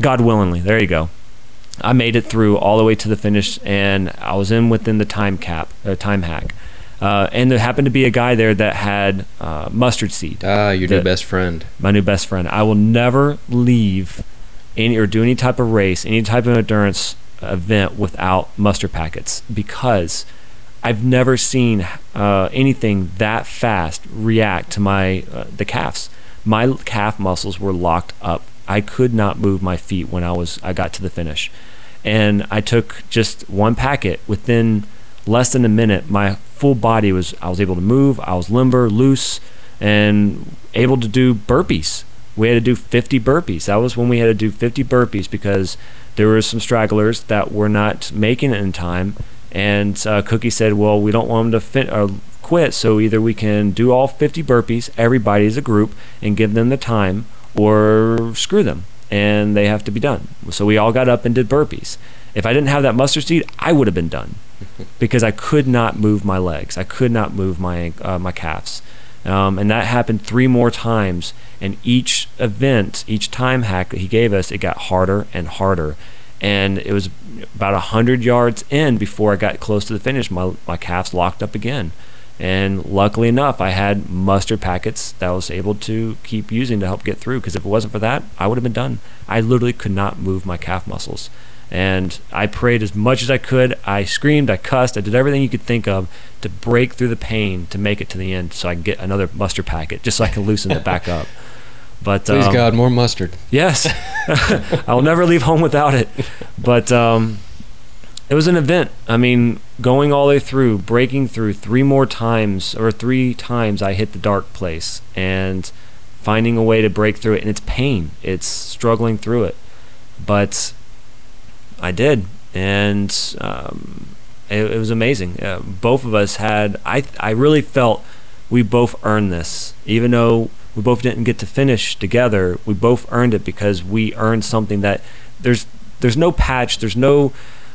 God willingly. There you go. I made it through all the way to the finish, and I was in within the time cap, uh, time hack. Uh, and there happened to be a guy there that had uh, mustard seed. Ah, your The- new best friend. My new best friend. I will never leave any or do any type of race, any type of endurance event without muster packets because I've never seen uh, anything that fast react to my uh, the calves. My calf muscles were locked up. I could not move my feet when I was I got to the finish, and I took just one packet within less than a minute. My full body was I was able to move. I was limber, loose, and able to do burpees. We had to do 50 burpees. That was when we had to do 50 burpees because there were some stragglers that were not making it in time. And uh, Cookie said, "Well, we don't want them to or quit, so either we can do all 50 burpees, everybody as a group, and give them the time, or screw them, and they have to be done." So we all got up and did burpees. If I didn't have that mustard seed, I would have been done because I could not move my legs. I could not move my uh, my calves. Um, and that happened three more times. And each event, each time hack that he gave us, it got harder and harder. And it was about a hundred yards in before I got close to the finish. My my calves locked up again. And luckily enough, I had mustard packets that I was able to keep using to help get through. Because if it wasn't for that, I would have been done. I literally could not move my calf muscles. And I prayed as much as I could. I screamed, I cussed, I did everything you could think of to break through the pain to make it to the end so I can get another mustard packet just so I can loosen it back up. But Please um, God, more mustard. Yes, I'll never leave home without it. But um, it was an event. I mean, going all the way through, breaking through three more times, or three times, I hit the dark place and finding a way to break through it. And it's pain. It's struggling through it, but I did, and um, it, it was amazing. Uh, both of us had. I I really felt we both earned this, even though we both didn't get to finish together. We both earned it because we earned something that there's there's no patch, there's no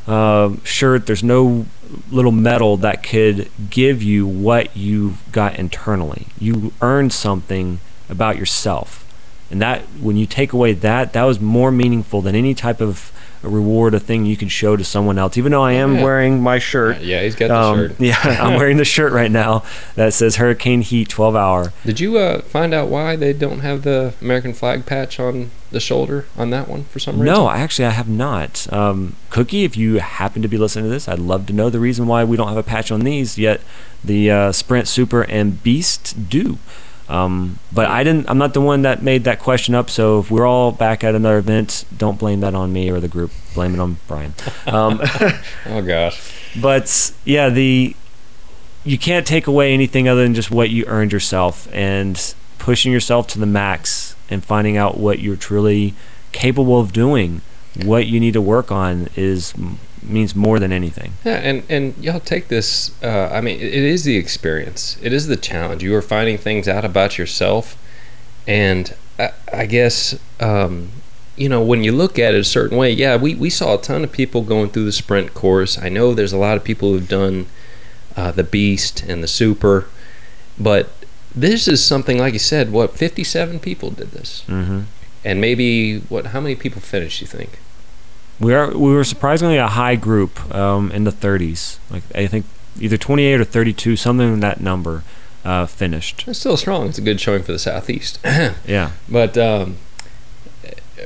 uh, shirt, there's no little medal that could give you what you've got internally. You earned something about yourself, and that when you take away that, that was more meaningful than any type of reward, a thing you could show to someone else. Even though I am Yeah. wearing my shirt. Yeah, he's got the Um, shirt. Yeah, I'm wearing the shirt right now that says Hurricane Heat 12 hour. Did you uh, find out why they don't have the American flag patch on the shoulder on that one for some reason? No, actually, I have not. Um, Cookie, if you happen to be listening to this, I'd love to know the reason why we don't have a patch on these yet. The uh, Sprint Super and Beast do. Um, but I didn't. I'm not the one that made that question up. So if we're all back at another event, don't blame that on me or the group. Blame it on Brian. Um, Oh gosh. but yeah, the you can't take away anything other than just what you earned yourself and pushing yourself to the max and finding out what you're truly capable of doing. What you need to work on is means more than anything. Yeah, and and y'all take this. Uh, I mean, it, is the experience. It is the challenge. You are finding things out about yourself, and I, I guess um, you know when you look at it a certain way. Yeah, we we saw a ton of people going through the sprint course. I know there's a lot of people who've done uh, the beast and the super, but this is something like you said. What 57 people did this, Mm-hmm. and maybe what? How many people finished? You think? We are we were surprisingly a high group um, in the 30s. Like I think either 28 or 32, something in that number, uh, finished. It's still strong. It's a good showing for the southeast. Yeah. But um,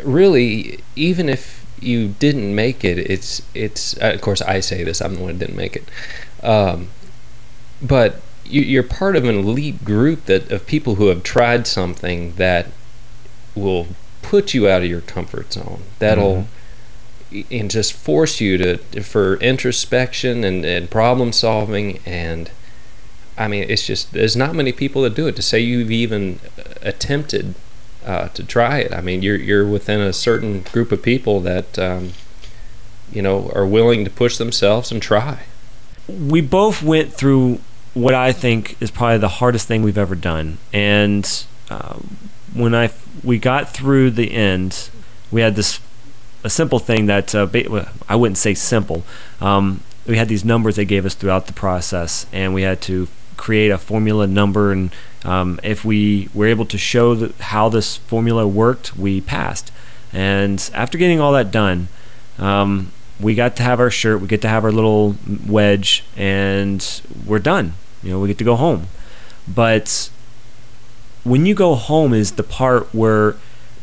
really, even if you didn't make it, it's it's uh, of course I say this. I'm the one who didn't make it, um, but you, you're part of an elite group that of people who have tried something that will put you out of your comfort zone. That'll and just force you to for introspection and, and problem solving. And I mean it's just there's not many people that do it. To say you've even attempted uh, to try it. I mean you're you're within a certain group of people that um, you know are willing to push themselves and try. We both went through what I think is probably the hardest thing we've ever done. And uh, when I we got through the end we had this a simple thing that uh, I wouldn't say simple. Um, we had these numbers they gave us throughout the process, and we had to create a formula number. And um, if we were able to show the, how this formula worked, we passed. And after getting all that done, um, we got to have our shirt, we get to have our little wedge, and we're done. You know, we get to go home. But when you go home is the part where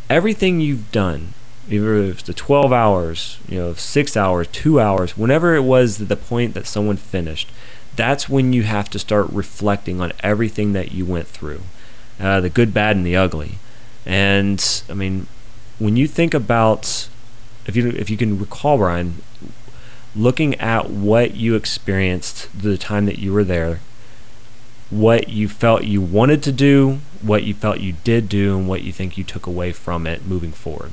everything you've done either if it's the 12 hours, you know, six hours, two hours, whenever it was the point that someone finished, that's when you have to start reflecting on everything that you went through, uh, the good, bad, and the ugly. And I mean, when you think about, if you if you can recall, Brian, looking at what you experienced the time that you were there, what you felt you wanted to do, what you felt you did do, and what you think you took away from it moving forward.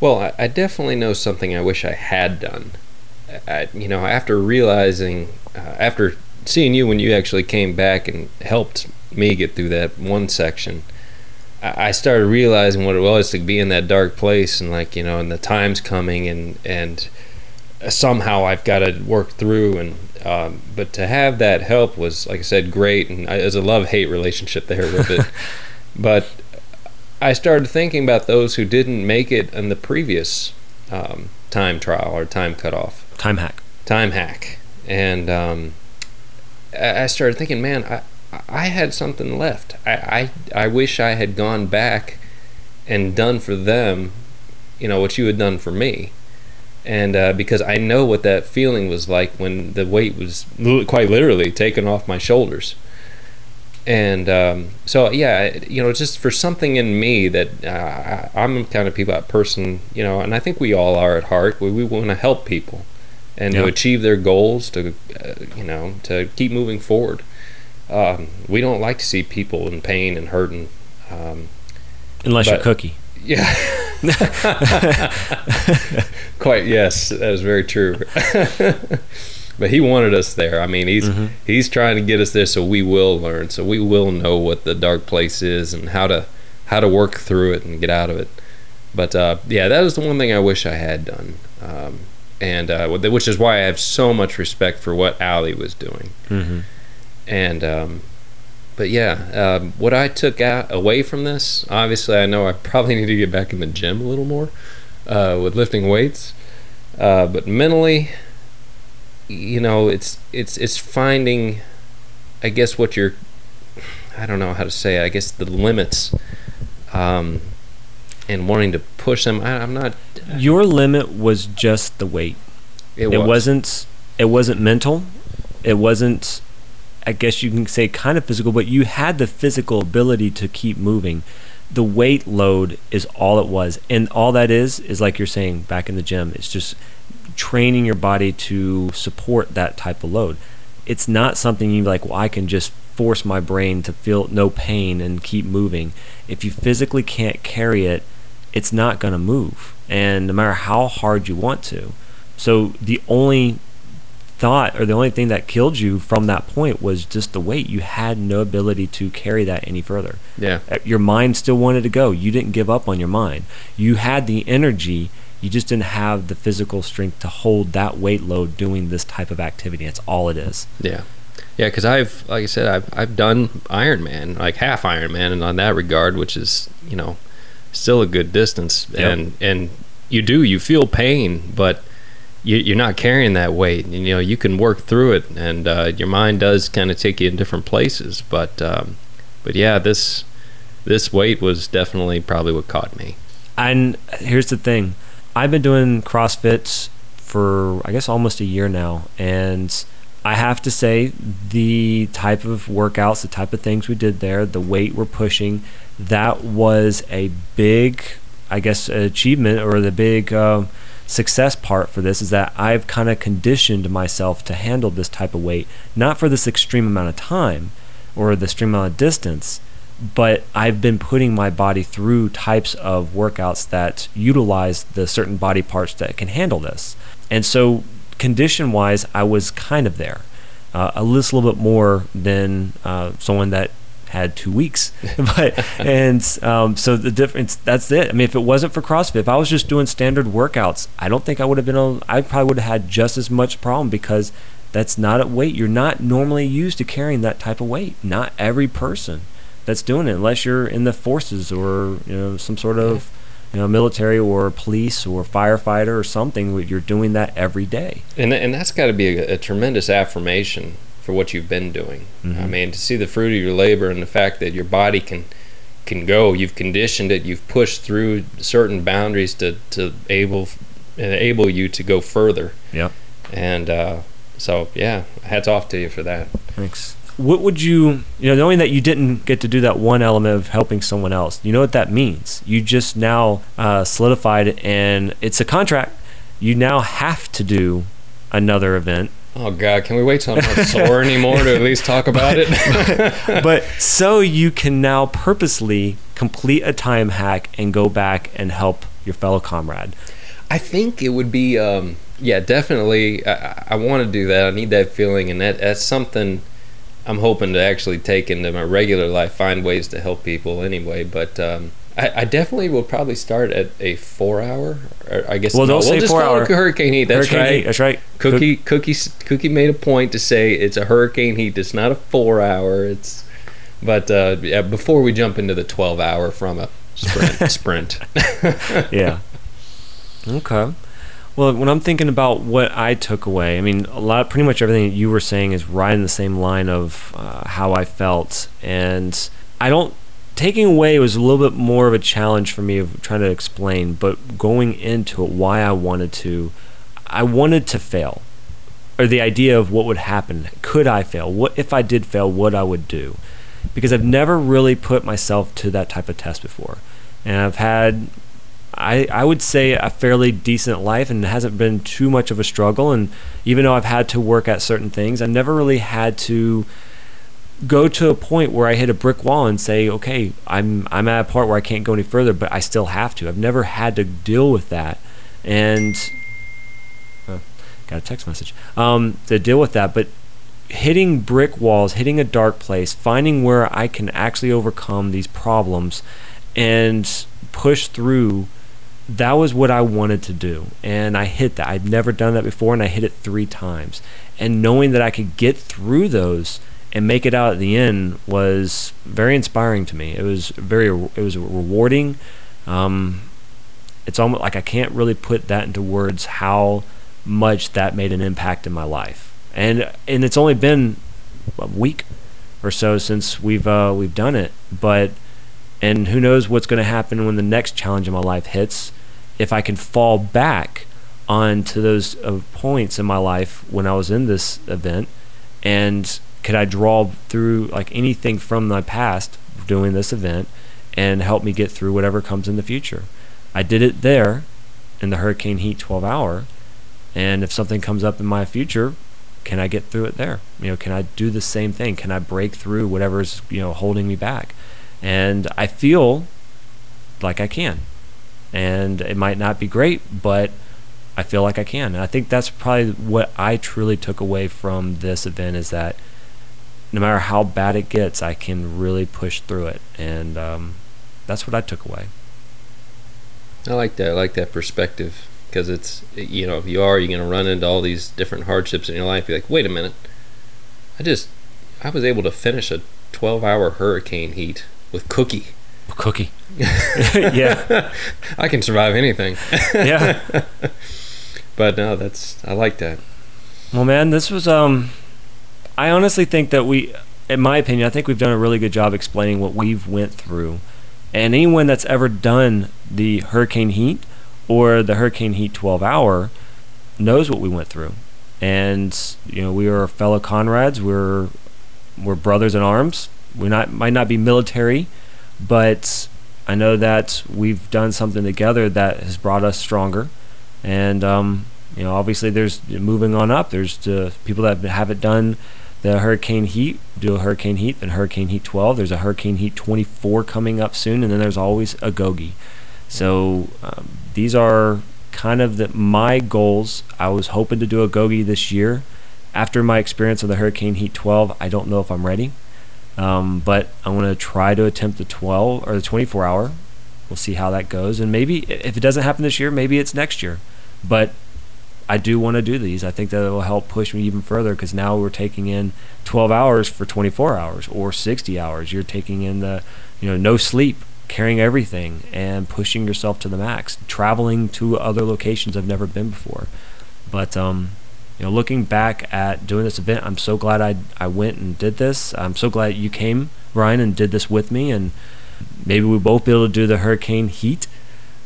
Well, I, I definitely know something I wish I had done. I, you know, after realizing, uh, after seeing you when you actually came back and helped me get through that one section, I, I started realizing what it was to be in that dark place and like you know, and the time's coming and and somehow I've got to work through and um, but to have that help was like I said great and I, there's a love hate relationship there with it. but I started thinking about those who didn't make it in the previous um, time trial or time cutoff. Time hack. Time hack. And um, I started thinking, man, I, I had something left. I, I, I wish I had gone back and done for them, you know, what you had done for me. And uh, because I know what that feeling was like when the weight was quite literally taken off my shoulders and um, so yeah, you know, just for something in me that uh, I'm kind of people person, you know, and I think we all are at heart. We, we want to help people and to achieve their goals, to uh, you know, to keep moving forward. Um, we don't like to see people in pain and hurting. Um, Unless but, you're Cookie. Yeah. Quite yes, that is very true. but he wanted us there. I mean, he's mm-hmm. he's trying to get us there so we will learn, so we will know what the dark place is and how to how to work through it and get out of it. But uh, yeah, that is the one thing I wish I had done, um, and uh, which is why I have so much respect for what Ali was doing. Mm-hmm. And um, but yeah, um, what I took out away from this, obviously, I know I probably need to get back in the gym a little more uh, with lifting weights, uh, but mentally you know, it's it's it's finding, I guess, what you're. I don't know how to say. It, I guess the limits, um, and wanting to push them. I, am not. Your limit was just the weight. It, was. it wasn't. It wasn't mental. It wasn't. I guess you can say kind of physical, but you had the physical ability to keep moving. The weight load is all it was, and all that is is like you're saying back in the gym. It's just training your body to support that type of load. It's not something you like, well, I can just force my brain to feel no pain and keep moving. If you physically can't carry it, it's not going to move. And no matter how hard you want to. So the only thought or the only thing that killed you from that point was just the weight. You had no ability to carry that any further. Yeah. Uh, your mind still wanted to go. You didn't give up on your mind. You had the energy you just didn't have the physical strength to hold that weight load doing this type of activity. That's all it is. Yeah. Yeah, because I've, like I said, I've, I've done Ironman, like half Ironman, and on that regard, which is, you know, still a good distance. Yep. And, and you do, you feel pain, but you, are not carrying that weight. And, you know, you can work through it, and uh, your mind does kind of take you in different places. But, um, but yeah, this, this weight was definitely probably what caught me. And here's the thing I've been doing CrossFit for I guess almost a year now, and I have to say the type of workouts, the type of things we did there, the weight we're pushing, that was a big, I guess, achievement or the big. Uh, success part for this is that I've kind of conditioned myself to handle this type of weight, not for this extreme amount of time or the extreme amount of distance, but I've been putting my body through types of workouts that utilize the certain body parts that can handle this. And so, condition wise, I was kind of there. Uh, a little bit more than uh, someone that had two weeks. but and um, so the difference that's it. I mean, if it wasn't for CrossFit, if I was just doing standard workouts, I don't think I would have been on. I probably would have had just as much problem because that's not a weight. You're not normally used to carrying that type of weight. Not every person that's doing it, unless you're in the forces or you know some sort of you know military or police or firefighter or something. You're doing that every day. And and that's got to be a, a tremendous affirmation for what you've been doing. Mm-hmm. I mean, to see the fruit of your labor and the fact that your body can can go, you've conditioned it, you've pushed through certain boundaries to to able enable you to go further. Yeah. And uh, so, yeah, hats off to you for that. Thanks. What would you, you know, knowing that you didn't get to do that one element of helping someone else, you know what that means? You just now uh, solidified, and it's a contract. You now have to do another event Oh God, can we wait till I'm not sore anymore to at least talk about it? but so you can now purposely complete a time hack and go back and help your fellow comrade. I think it would be, um, yeah, definitely. I, I want to do that. I need that feeling, and that that's something I'm hoping to actually take into my regular life. Find ways to help people anyway, but. Um, I, I, definitely will probably start at a four hour. I guess well, don't no, say we'll just four call hour. hurricane heat. That's hurricane right. Heat, that's right. Cookie, Cookie, Cookie made a point to say it's a hurricane heat. It's not a four hour. It's, but uh, yeah, before we jump into the twelve hour from a sprint, sprint. yeah. Okay. Well, when I'm thinking about what I took away, I mean, a lot, pretty much everything you were saying is right in the same line of uh, how I felt, and I don't taking away was a little bit more of a challenge for me of trying to explain, but going into it, why I wanted to, I wanted to fail, or the idea of what would happen. Could I fail? What if I did fail? What I would do? Because I've never really put myself to that type of test before, and I've had. I, I would say a fairly decent life and it hasn't been too much of a struggle and even though I've had to work at certain things I never really had to go to a point where I hit a brick wall and say, okay, I'm I'm at a part where I can't go any further, but I still have to. I've never had to deal with that, and uh, got a text message um, to deal with that. But hitting brick walls, hitting a dark place, finding where I can actually overcome these problems, and push through. That was what I wanted to do, and I hit that. I'd never done that before, and I hit it three times. And knowing that I could get through those and make it out at the end was very inspiring to me. It was very it was rewarding. Um, it's almost like I can't really put that into words how much that made an impact in my life. And and it's only been a week or so since we've uh, we've done it, but and who knows what's going to happen when the next challenge in my life hits if I can fall back onto those uh, points in my life when I was in this event and could I draw through like anything from my past doing this event and help me get through whatever comes in the future. I did it there in the Hurricane Heat 12 hour, and if something comes up in my future, can I get through it there? You know, can I do the same thing? Can I break through whatever's you know holding me back? And I feel like I can, and it might not be great, but I feel like I can. And I think that's probably what I truly took away from this event is that no matter how bad it gets, I can really push through it, and um, that's what I took away. I like that. I like that perspective because it's you know if you are you're going to run into all these different hardships in your life. You're like, wait a minute, I just I was able to finish a 12 hour hurricane heat with Cookie. Cookie. yeah. I can survive anything. yeah. but no, that's I like that. Well, man, this was um I honestly think that we, in my opinion, I think we've done a really good job explaining what we've went through. And anyone that's ever done the hurricane heat or the Hurricane Heat 12 hour knows what we went through. And, you know, we are fellow comrades. We're, we're brothers in arms. We not might not be military, but I know that we've done something together that has brought us stronger. And, um, you know, obviously there's moving on up. There's the people that haven't done the Hurricane Heat, do a Hurricane Heat, and Hurricane Heat 12. There's a Hurricane Heat 24 coming up soon, and then there's always Agoge. So um, these are kind of the, my goals. I was hoping to do Agoge this year. After my experience of the Hurricane Heat 12, I don't know if I'm ready. Um, but I'm going to try to attempt the 12 or the 24 hour. We'll see how that goes. And maybe if it doesn't happen this year, maybe it's next year. But I do want to do these. I think that it will help push me even further because now we're taking in 12 hours for 24 hours or 60 hours. You're taking in the, you know, no sleep, carrying everything, and pushing yourself to the max, traveling to other locations I've never been before. But um, you know, looking back at doing this event, I'm so glad I I went and did this. I'm so glad you came, Ryan, and did this with me, and maybe we both be able to do the Hurricane Heat.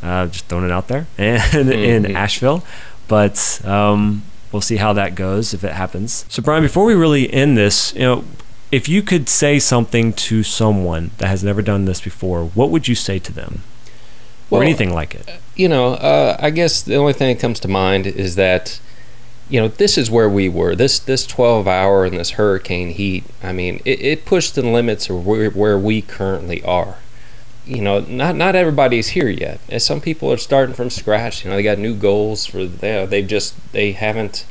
Uh, just throwing it out there, and mm-hmm. in Asheville but um, we'll see how that goes if it happens. So, Brian, before we really end this, you know, if you could say something to someone that has never done this before, what would you say to them? Well, or anything like it? You know, uh, I guess the only thing that comes to mind is that, you know, this is where we were. This this 12 hour and this hurricane heat, I mean, it, it pushed the limits of where, where we currently are you know, not not everybody's here yet. And some people are starting from scratch. You know, they got new goals for they they just they haven't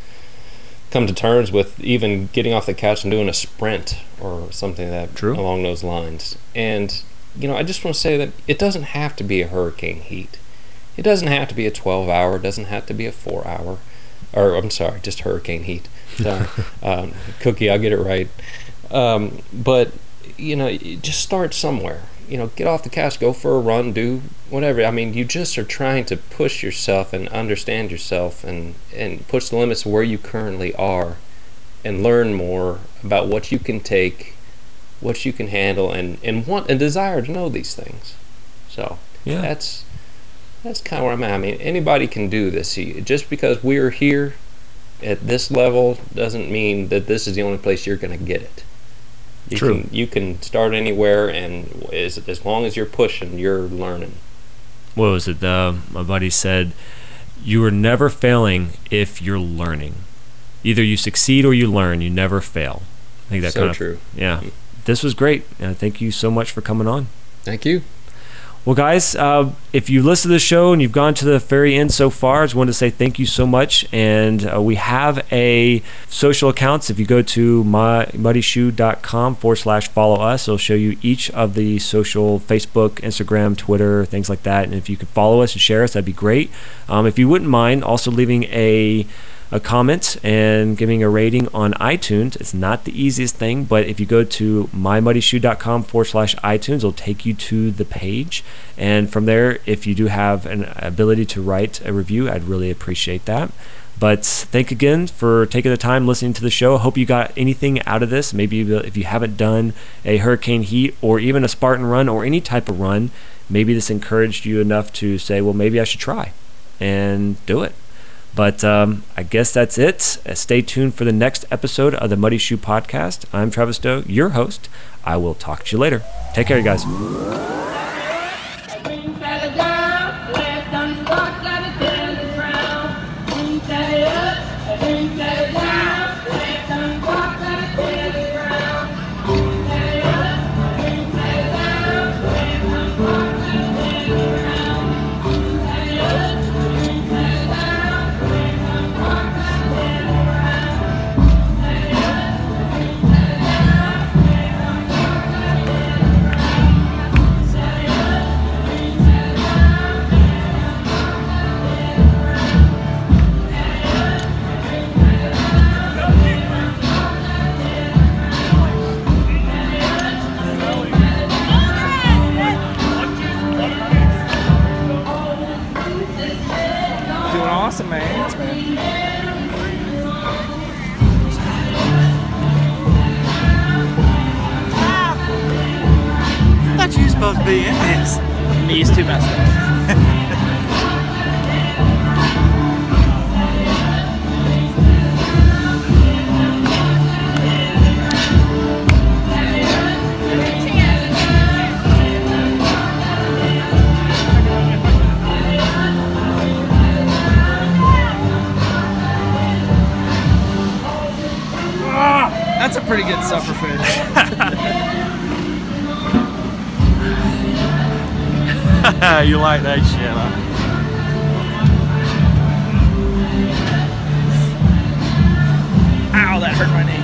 come to terms with even getting off the couch and doing a sprint or something that True. along those lines. And you know, I just want to say that it doesn't have to be a hurricane heat. It doesn't have to be a 12 hour. It doesn't have to be a four hour. Or I'm sorry, just hurricane heat. um, cookie, I'll get it right. Um, but you know, just start somewhere you know, get off the couch, go for a run, do whatever. I mean, you just are trying to push yourself and understand yourself and, and push the limits of where you currently are and learn more about what you can take, what you can handle, and, and want and desire to know these things. So, yeah. that's that's kind of where I'm at. I mean, anybody can do this. Just because we're here at this level doesn't mean that this is the only place you're going to get it. You True. Can, you can start anywhere, and as as long as you're pushing, you're learning. What was it? Uh, my buddy said, "You are never failing if you're learning. Either you succeed or you learn. You never fail." I think that's so kind of true. Yeah, this was great. Uh, thank you so much for coming on. Thank you. Well, guys, uh, if you listen to the show and you've gone to the very end so far, I just wanted to say thank you so much. And uh, we have a social accounts. If you go to mymuddyshoe.com forward slash follow us, it'll show you each of the social Facebook, Instagram, Twitter, things like that. And if you could follow us and share us, that'd be great. Um, if you wouldn't mind also leaving a a comment and giving a rating on iTunes. It's not the easiest thing, but if you go to mymuddyshoe.com forward slash iTunes, it'll take you to the page. And from there, if you do have an ability to write a review, I'd really appreciate that. But thank again for taking the time listening to the show. Hope you got anything out of this. Maybe if you haven't done a Hurricane Heat or even a Spartan run or any type of run, maybe this encouraged you enough to say, well, maybe I should try and do it. But um, I guess that's it. Uh, stay tuned for the next episode of the Muddy Shoe Podcast. I'm Travis Doe, your host. I will talk to you later. Take care, you guys. He's too messed up. That's a pretty good supper fish. you like that shit, huh? Ow, that hurt my knee.